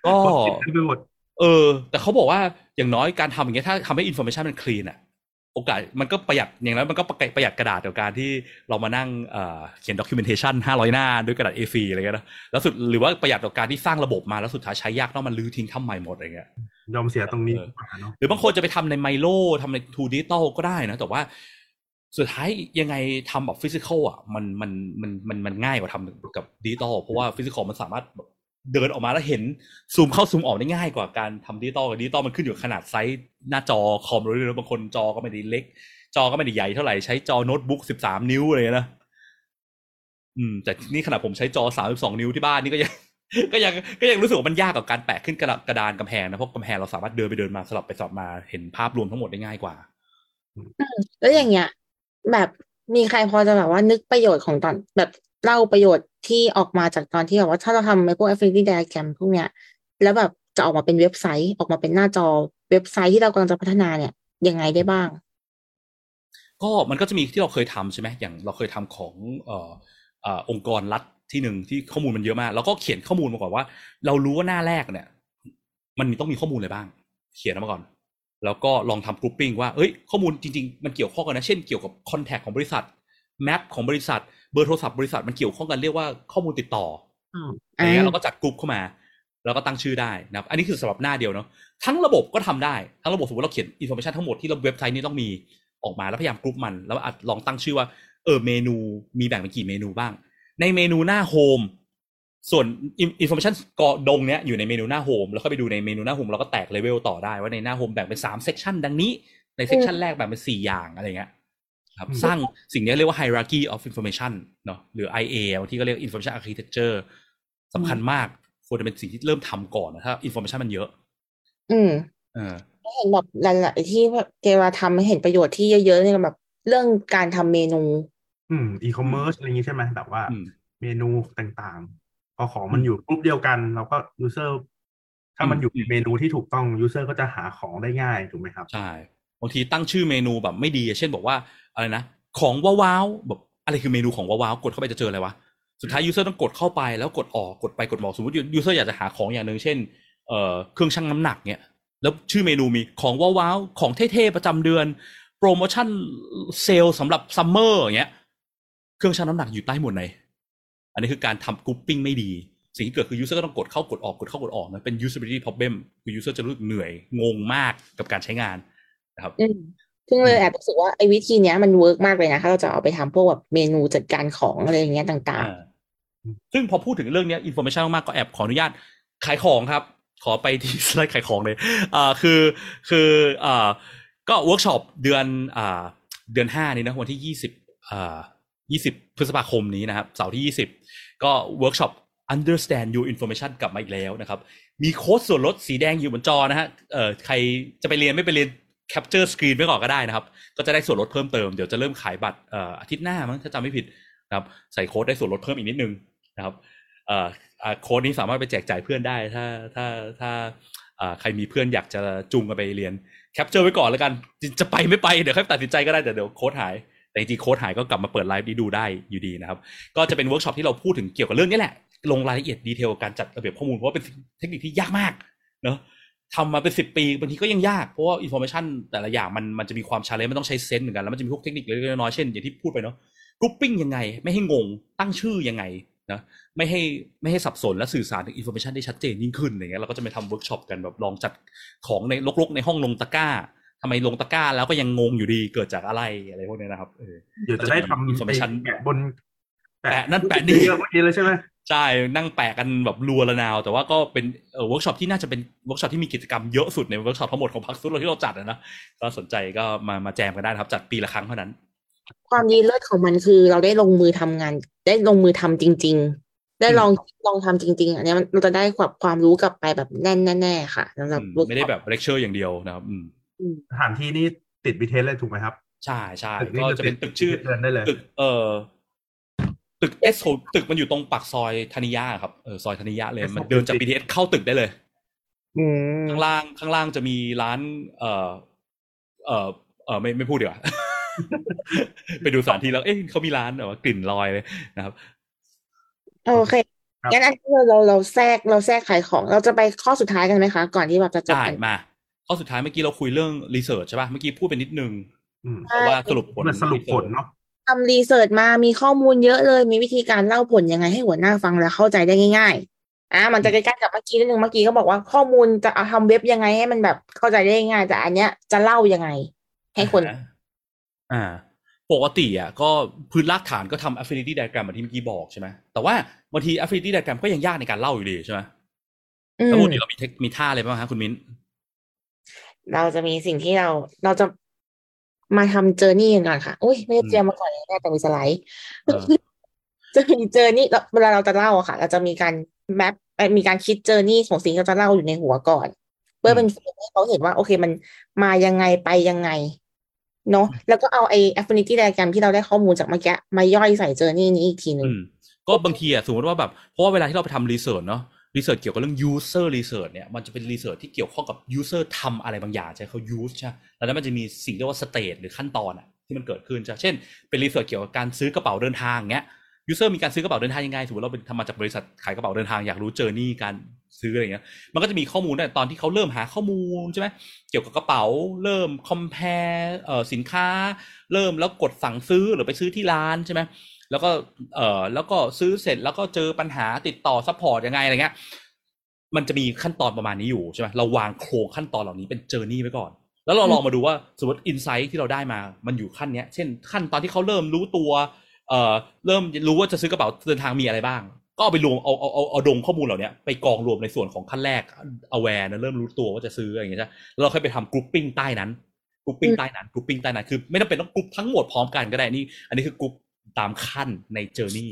ก็คนคิดกันไปหมดเออ แต่เขาบอกว่าอย่างน้อยการทำอย่างเงี้ยถ้าทำให้ information มัน clean อะ โอกาสมันก็ประหยัดอย่างนั้นมันก็ประหยัดกระดาษกับการที่เรามานั่งเอ่อเขียน documentation ห้าร้อยหน้าด้วยกระดาษ A4 อะไรเงี้ยนะแล้วสุดหรือว่าประหยัดกับการที่สร้างระบบมาแล้วสุดท้ายใช้ยากต้องมันรื้อทิ้งทำใหม่หมดอะไรเงี้ยยอมเสียตรงนี้เออดีกว่าเนาะหรือบางคนจะไปทำใน Miro ทำใน tool ดิจิตอลก็ได้นะแต่ว่าสุดท้ายยังไงทำแบบ physical อะมันมันมันมันมันง่ายกว่าทำกับดิจิตอลเพราะว่า physical มันสามารถแบบ เดินออกมาแล้วเห็นซูมเข้าซูมออกได้ง่ายกว่าการทำดิจิตอลดิจิตอลมันขึ้นอยู่ขนาดไซส์หน้าจอคอมเลยนะบางคนจอก็ไม่ได้เล็ก จอก็ไม่ได้ใหญ่เท่าไหร่ใช้จอโน้ตบุ๊กสิบสามนิ้วอะไรเลยนะอืมแต่นี่ขนาดผมใช้จอสามสิบสองนิ้วที่บ้านนี่ก็ยังก็ยังก็ยังรู้สึกว่ามันยากกับการแปะขึ้นกระกระดานกำแพงนะเพราะกำแพงเราสามารถเดินไปเดินมาสลับไปสลับมาเห็นภาพรวมทั้งหมดได้ง่ายกว่าแล้วอย่างเงี้ย แบบมีใครพอจะแบบว่านึกประโยชน์ของตอนแบบ เล่าประโยชน์ที่ออกมาจากตอนที่แบบว่าถ้าเราทำไอพวก Affinity Diagram พวกเนี้ย แล้วแบบจะออกมาเป็นเว็บไซต์ออกมาเป็นหน้าจอเว็บไซต์ที่เรากำลังจะพัฒนาเนี่ยยังไงได้บ้าง ก็มันก็จะมีที่เราเคยทำใช่ไหมอย่างเราเคยทำของเอ่ออ่าองค์กรรัฐที่หนึ่งที่ข้อมูลมันเยอะมาก แล้วก็เขียนข้อมูลมาก่อนว่า เรารู้ว่าหน้าแรกเนี่ย มันมีต้องมีข้อมูลอะไรบ้าง เขียนมาก่อน แล้วก็ลองทำ grouping ว่าเอ้ยข้อมูลจริง ๆ มันเกี่ยวข้องกันนะ เช่นเกี่ยวกับ contact ของบริษัท map ของบริษัท เบอร์โทรศัพท์บริษัทมันเกี่ยวข้องกันเรียกว่าข้อมูลติดต่ออย่างเงี้ยเราก็จัดกลุ่มเข้ามา แล้วก็ตั้งชื่อได้นะครับ อันนี้คือสำหรับหน้าเดียวเนาะทั้งระบบก็ทำได้ ทั้งระบบสมมติเราเขียน information ทั้งหมดที่เราเว็บไซต์นี้ต้องมีออกมาแล้วพยายามกลุ่มมัน แล้วอาจลองตั้งชื่อว่าเออเมนูมีแบ่งเป็นกี่เมนูบ้าง ในเมนูหน้า home ส่วน information ก้อนเนี้ยอยู่ในเมนูหน้า home แล้วก็ไปดูในเมนูหน้า home เราก็แตกเลเวลต่อได้ว่าในหน้า home แบ่งเป็นสาม section ดังนี้ใน section แรกแบ่งเป็นสี่อย่างอะไรเงี้ย ครับสร้างสิ่งนี้เรียกว่า hierarchy of information เนาะหรือ IA บางที่ก็เรียก information architecture สำคัญมากควรจะเป็นสิ่งที่เริ่มทำก่อนนะถ้า information มันเยอะ อืมเออเห็นแบบหลายๆที่เกวาทำเห็นประโยชน์ที่เยอะๆเนี่ยแบบเรื่องการทำเมนู อืมอีคอมเมิร์ซอะไรอย่างงี้ใช่ไหมแบบว่าอืมเมนูต่างๆ พอของมันอยู่กลุ่มเดียวกัน เราก็ user ถ้ามันอยู่ในเมนูที่ถูกต้อง user ก็จะหาของได้ง่ายถูกไหมครับ ใช่บางทีตั้งชื่อเมนูแบบไม่ดี เช่นบอกว่า อะไรนะ ของว้าวๆแบบอะไรคือเมนูของว้าวๆกดเข้าไปจะเจออะไรวะสุดท้าย user ต้องกดเข้าไปแล้วกดออกกดไปกดมาสมมติ user อยากจะหาของอย่างหนึ่งเช่นเอ่อเครื่องชั่งน้ำหนักเนี่ยแล้วชื่อเมนูมีของว้าวๆของเท่ๆประจำเดือน โปรโมชั่นเซลล์สำหรับ summer อย่างเงี้ยเครื่องชั่งน้ำหนักอยู่ใต้หมวดไหน อันนี้คือการทำ grouping ไม่ดี สิ่งที่เกิดคือ user ก็ต้องกดเข้ากดออกกดเข้ากดออกนะเป็น usability problem คือ user จะรู้สึกเหนื่อยงงมากกับการใช้งานนะครับอืม ซึ่งเลยแอบรู้สึกว่าไอ้วิธีเนี้ยมัน work มากเลยนะถ้าเราจะเอาไปทำพวกแบบเมนูจัดการของอะไรอย่างเงี้ยต่างอ่าซึ่งพอพูดถึงเรื่องเนี้ย information มากๆก็แอบขออนุญาตขายของครับ ขอไปที่สไลด์ขายของเลยอ่าคือคืออ่าก็เวิร์กช็อปเดือนอ่าเดือนห้านี้นะวันที่ยี่สิบอ่ายี่สิบพฤษภาคมนี้นะครับเสาร์ที่ยี่สิบก็เวิร์กช็อป understand your information กลับมาอีกแล้วนะครับ มีโค้ดส่วนลดสีแดงอยู่บนจอนะฮะเอ่อใครจะไปเรียนไม่ไปเรียน capture screen ไว้ก่อนก็ได้นะครับ ก็จะได้ส่วนลดเพิ่มเติม เดี๋ยวจะเริ่มขายบัตรออาทิตย์หน้ามั้งถ้าจำไม่ผิดนะครับใส่โค้ดได้ส่วนลดเพิ่มอีกนิดนึงนะครับโค้ดนี้สามารถไปแจกจ่ายเพื่อนได้ถ้าถ้าถ้าใครมีเพื่อนอยากจะจูงกันไปเรียน capture ไว้ก่อนแล้วกัน จะไปไม่ไปเดี๋ยวค่อยตัดสินใจก็ได้แต่เดี๋ยวโค้ดหายแต่จริงๆโค้ดหายก็กลับมาเปิดไลฟ์นี้ดูได้อยู่ดีนะครับ ก็จะเป็นเวิร์กช็อปที่เราพูดถึงเกี่ยวกับเรื่องนี้แหละ ลงรายละเอียด detail การจัดระเบียบข้อมูลเพราะว่าเป็นเทคนิคที่ยากมากเนอะ ทำมาเป็นสิบปีบางทีก็ยังยากเพราะว่า information แต่ละอย่างมันมันจะมีความ challenge มันต้องใช้เซนส์เหมือนกันแล้วมันจะมีพวกเทคนิคเล็กๆน้อยๆเช่นอย่างที่พูดไปเนาะ grouping ยังไง ไม่ให้งงตั้งชื่อยังไงนะไม่ให้ไม่ให้สับสนและสื่อสารถึง information ได้ชัดเจนยิ่งขึ้นอย่างเงี้ยเราก็จะไปทำเวิร์กช็อปกันแบบลองจัดของในลกๆ ในห้องลงตะกร้าทำไมลงตะกร้าแล้วก็ยังงงอยู่ดีเกิดจากอะไรอะไรพวกเนี้ยนะครับเออเดี๋ยวจะได้ทำ information ไอ้แปะบนแปะนั่นแปะนี่เยอะเมื่อกี้เลยใช่ไหม ใช่นั่งแปะกันแบบรัวระนาว แต่ว่าก็เป็นเอ่อเวิร์กช็อปที่น่าจะเป็นเวิร์กช็อปที่มีกิจกรรมเยอะสุดในเวิร์กช็อปทั้งหมดของผักสดที่เราจัดอะนะก็สนใจก็มามาแจมกันได้นะครับ จัดปีละครั้งเท่านั้นๆความดีเลิศของมันคือเราได้ลงมือทำงาน ได้ลงมือทำจริง ๆ ได้ลองลองทำจริง ๆ อันเนี้ยมันเราจะได้ความความรู้กลับไปแบบแน่นแน่ๆค่ะสำหรับอืมไม่ได้แบบเลคเชอร์อย่างเดียวนะครับอืมสถานที่นี่ติด BTS เลยถูกไหมครับ ใช่ใช่ตึกนี่ก็คือจะเป็นตึกชื่อเดินได้เลยตึกเอ่อ ตึกเอสโตึกมันอยู่ตรงปากซอยธนิยะครับเออซอยธนิยะเลยมันเดินจาก BTS เข้าตึกได้เลยอืมข้างล่างข้างล่างจะมีร้าน เอ่อ เอ่อเอ่อไม่ไม่พูดดีกว่าไปดูสถานที่แล้ว เอ๊ะเขามีร้านแบบว่ากลิ่นลอยเลยนะครับ โอเคครับงั้นอันนี้เราเราเราแทรกเราแทรกขายของ เราจะไปข้อสุดท้ายกันไหมคะ ก่อนที่แบบจะจบได้กันมา ข้อสุดท้ายเมื่อกี้เราคุยเรื่องรีเสิร์ชใช่ป่ะเมื่อกี้พูดไปนิดนึงอืมเพราะว่าสรุปผลมันสรุปผลเนาะ ทำรีเสิร์ชมามีข้อมูลเยอะเลย มีวิธีการเล่าผลยังไงให้หัวหน้าฟังและเข้าใจได้ง่ายๆอะมันจะใกล้ๆกับเมื่อกี้นิดนึงเมื่อกี้ก็บอกว่าข้อมูลจะเอาทำเว็บยังไงให้มันแบบเข้าใจได้ง่ายแต่อันเนี้ยจะเล่ายังไง ให้คน อ่าอ่าปกติอะก็พื้นรากฐานก็ทำ affinity diagram เหมือนที่เมื่อกี้บอกใช่ไหมแต่ว่าบางที affinity diagram ก็ยังยากในการเล่าอยู่ดีใช่ไหมอืแล้วมปกติเรามีเทคมีท่าอะไรบ้างฮะคุณมิ้นเราจะมีสิ่งที่เราเราจะ มาทำเจอร์นี่กันก่อนค่ะ อุ้ยไม่ได้เตรียมมาก่อนเลยแน่แต่มีสไลด์เออจะมีเจอร์นี่เวลาเราจะเล่าอะค่ะ เราจะมีการแมปเอ่อมีการคิดเจอร์นี่ของสิ่งที่เราจะเล่าอยู่ในหัวก่อน เพื่อเป็นเฟรมให้เขาเห็นว่า โอเคมันมายังไงไปยังไง เนาะแล้วก็เอาไอ้ affinity diagram ที่เราได้ข้อมูลจากเมื่อกี้มาย่อยใส่ journey นี้อีกทีหนึ่งอืมก็บางทีอะสมมติว่าแบบเพราะว่าเวลาที่เราไปทำ research เนาะ research เกี่ยวกับเรื่อง user research เนี่ยมันจะเป็น research ที่เกี่ยวข้องกับ user ทำอะไรบางอย่างใช่เขา use ใช่แล้วนั้นมันจะมีสิ่งเรียกว่า stage หรือขั้นตอนอะที่มันเกิดขึ้นใช่เช่น เป็น research เกี่ยวกับการซื้อกระเป๋าเดินทางเงี้ย user มีการซื้อกระเป๋าเดินทางยังไงสมมติเราเป็นทำมาจากบริษัทขายกระเป๋าเดินทางอยากรู้ journey การซื้ออะไรเงี้ย มันก็จะมีข้อมูลตั้งแต่ตอนที่เขาเริ่มหาข้อมูลใช่ไหมเกี่ยวกับกระเป๋าเริ่ม compare เอ่อสินค้า เริ่มแล้วกดสั่งซื้อหรือไปซื้อที่ร้านใช่ไหม แล้วก็เอ่อแล้วก็ซื้อเสร็จแล้วก็เจอปัญหาติดต่อ support ยังไงอะไรเงี้ยมันจะมีขั้นตอนประมาณนี้อยู่ใช่ไหมเราวางโครงขั้นตอนเหล่านี้เป็น journey ไว้ก่อน แล้วเราลองมาดูว่าสมมติ insight ที่เราได้มา มันอยู่ขั้นเนี้ย เช่นขั้นตอนที่เขาเริ่มรู้ตัวเอ่อเริ่มรู้ว่าจะซื้อกระเป๋าเดินทางมีอะไรบ้าง ก็เอาไปรวมเอาเอาเอาเอาดงข้อมูลเหล่านี้ไปกองรวมในส่วนของขั้นแรก aware นะเริ่มรู้ตัวว่าจะซื้ออะไรอย่างเงี้ยใช่แล้วเราค่อยไปทำ grouping ใต้นั้น grouping ใต้นั้น grouping ใต้นั้นคือไม่ต้องเป็นต้องกรุ๊ปทั้งหมดพร้อมกันก็ได้นี่ อันนี้คือกรุ๊ป ตามขั้นใน journey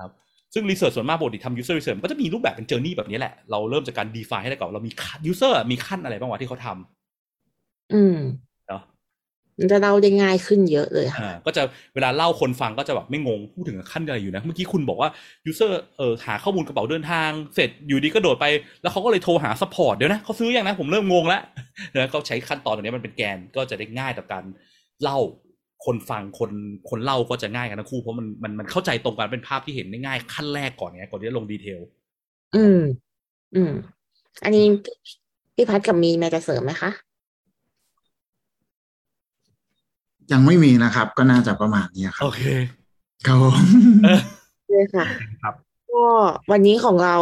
ครับซึ่ง research ส่วนมากปกติทำ user research มันก็จะมีรูปแบบเป็น journey แบบนี้แหละ เราเริ่มจากการ define ให้ได้ก่อนเรามี user มีขั้นอะไรบ้างวะที่เขาทำอืมเนาะมันจะเล่าได้ง่ายขึ้นเยอะเลยค่ะอ่าก็จะเวลาเล่าคนฟังก็จะแบบไม่งงพูดถึงขั้นอะไรอยู่นะ เมื่อกี้คุณบอกว่า user เอ่อหาข้อมูลกระเป๋าเดินทาง เสร็จอยู่ดีก็โดดไป แล้วเขาก็เลยโทรหา support เดี๋ยวนะเขาซื้อยังนะผมเริ่มงงแล้วนะเขาใช้ขั้นตอนตรงนี้มันเป็นแกนก็จะได้ง่ายต่อการเล่า คนฟังคนคนเล่าก็จะง่ายกันทั้งคู่เพราะมันมันมันเข้าใจตรงกันเป็นภาพที่เห็นได้ง่ายขั้นแรกก่อนเนี้ยก่อนที่จะลงดีเทล อืม อืม อันนี้พี่พัดกับมีแม่จะเสริมไหมคะ ยังไม่มีนะครับ ก็น่าจะประมาณนี้ครับ โอเคครับผมเออเลยค่ะ ครับ ก็วันนี้ของเรา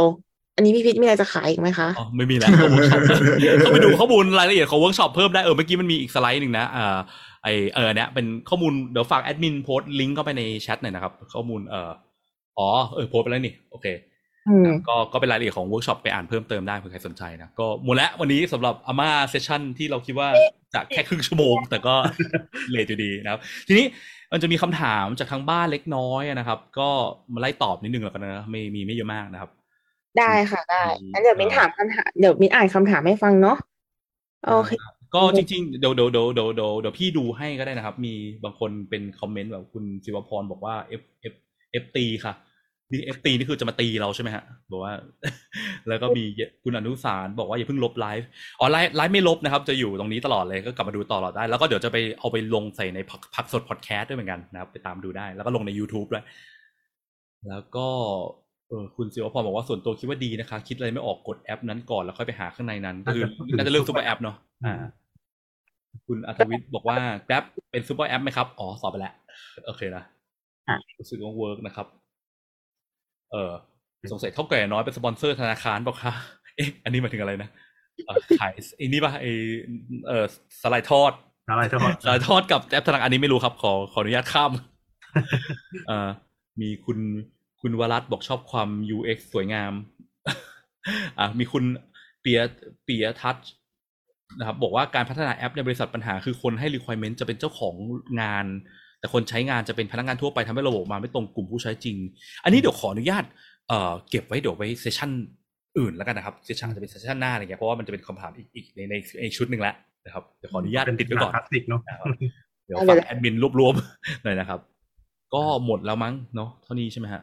อันนี้พี่พิษมีอะไรจะขายอีกไหมคะอ๋อไม่มีแล้วเข้า workshop เข้าไปดูข้อมูลรายละเอียดของเวิร์กช็อปเพิ่มได้เออเมื่อกี้มันมีอีกสไลด์หนึ่งนะอ่า ไอเออเนี้ยเป็นข้อมูลเดี๋ยวฝากแอดมินโพสต์ลิงก์เข้าไปในแชทหน่อยนะครับ ข้อมูลเอ่ออ๋อเออโพสต์ไปแล้วนี่โอเคอืมก็ก็เป็นรายละเอียดของเวิร์กช็อปไปอ่านเพิ่มเติมได้เผื่อใครสนใจนะ ก็หมดแล้ววันนี้สำหรับอาม่า session ที่เราคิดว่าจะแค่ครึ่งชั่วโมง แต่ก็ late อยู่ดีนะครับ ทีนี้มันจะมีคำถามจากทางบ้านเล็กน้อยนะครับ ก็มาไล่ตอบนิดนึงแล้วกันนะไม่มีไม่เยอะมากนะครับ ได้ค่ะได้อืมงั้นเดี๋ยวมิ้นถามคำถามเดี๋ยวมิ้นอ่านคำถามให้ฟังเนาะโอเค ก็จริงๆเดี๋ยวเดี๋ยวเดี๋ยวเดี๋ยวเดี๋ยวเดี๋ยวพี่ดูให้ก็ได้นะครับ มีบางคนเป็นคอมเมนต์แบบคุณศิวพรบอกว่า F F F ตีค่ะนี่ F ตีนี่คือจะมาตีเราใช่ไหมฮะบอกว่า แล้วก็มีคุณอนุสารบอกว่าอย่าเพิ่งลบไลฟ์อ๋อไลฟ์ไลฟ์ไม่ลบนะครับ จะอยู่ตรงนี้ตลอดเลยก็กลับมาดูตลอดได้ แล้วก็เดี๋ยวจะไปเอาไปลงใส่ในผักผักสดพอดแคสต์ด้วยเหมือนกันนะครับ ไปตามดูได้ แล้วก็ลงใน YouTube ด้วยแล้วก็เออคุณศิวพรบอกว่าส่วนตัวคิดว่าดีนะคะ คิดอะไรไม่ออกกดแอปนั้นก่อนแล้วค่อยไปหาข้างในนั้นก็คือน่าจะเรื่อง super app เนาะอ่า คุณอัธวิทย์บอกว่า Grab เป็น super app ไหมครับ อ๋อ ตอบไปแล้ว โอเคนะอะรู้สึกว่า work นะครับ เออสงสัยเถ้าแก่น้อยเป็นสปอนเซอร์ธนาคารเปล่าคะเอ๊ะ อันนี้หมายถึงอะไรนะเออขายไอ้นี่ป่ะไอเออสาหร่ายทอดอะไรทั้งหมดสาหร่ายทอดกับแอปธนาคารอันนี้ไม่รู้ครับ ขอขออนุญาตข้ามเอ่อมีคุณคุณวรัตน์บอกชอบความ UX สวยงาม อะมีคุณเปียเปียทัช นะครับบอกว่าการพัฒนาแอปในบริษัทปัญหาคือคนให้ requirement จะเป็นเจ้าของงาน แต่คนใช้งานจะเป็นพนักงานทั่วไปทำให้ระบบมาไม่ตรงกลุ่มผู้ใช้จริง อันนี้เดี๋ยวขออนุญาตเอ่อเก็บไว้เดี๋ยวไว้ session อื่นแล้วกันนะครับ session จะเป็น session หน้าอะไรเงี้ยเพราะว่ามันจะเป็นคำถามอีกอีกในในในชุดหนึ่งแล้วนะครับเดี๋ยวขออนุญาตเป็นติดไว้ก่อนคลาสสิกเนาะนะครับเดี๋ยวฝากแอดมินรวบรวมหน่อยนะครับ ก็หมดแล้วมั้งเนาะเท่านี้ใช่ไหมฮะ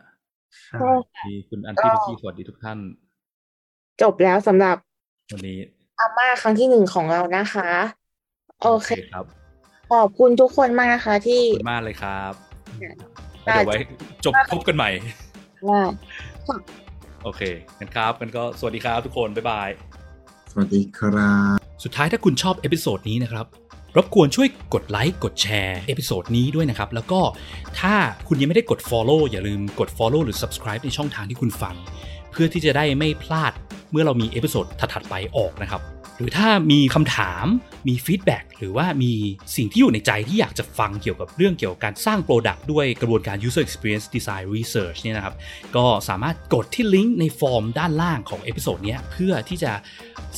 ใช่ก็มีคุณอันตี้เมื่อกี้สวัสดีทุกท่าน จบแล้วสำหรับวันนี้ อาม่าครั้งที่หนึ่งของเรานะคะ โอเคครับ ขอบคุณทุกคนมากนะคะ ที่ขอบคุณมากเลยครับได้แล้วเดี๋ยวไว้ จบพบกันใหม่ว่าโอเคงั้นครับกันก็สวัสดีครับทุกคนบ๊ายบาย สวัสดีครับ สุดท้ายถ้าคุณชอบ episode นี้นะครับรบกวนช่วยกดไลค์กดแชร์ episode นี้ด้วยนะครับ แล้วก็ถ้าคุณยังไม่ได้กด Follow อย่าลืมกด Follow หรือ Subscribe ในช่องทางที่คุณฟัง เพื่อที่จะได้ไม่พลาดเมื่อเรามี episode ถัดๆไปออกนะครับ หรือถ้ามีคำถามมี feedback หรือว่ามีสิ่งที่อยู่ในใจที่อยากจะฟังเกี่ยวกับเรื่องเกี่ยวกับการสร้าง Product ด้วยกระบวนการ User Experience Design Research เนี่ยนะครับ ก็สามารถกดที่ลิงก์ในฟอร์มด้านล่างของ episode นี้เพื่อที่จะ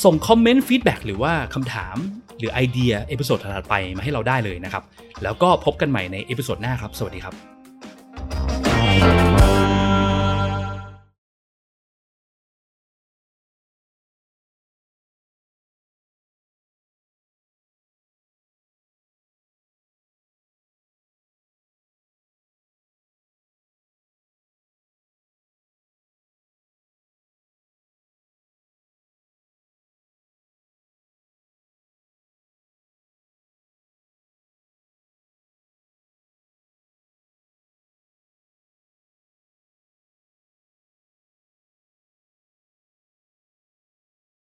ส่ง comment feedback หรือว่าคำถามหรือไอเดีย episode ถัดไปมาให้เราได้เลยนะครับ แล้วก็พบกันใหม่ใน episode หน้าครับ สวัสดีครับ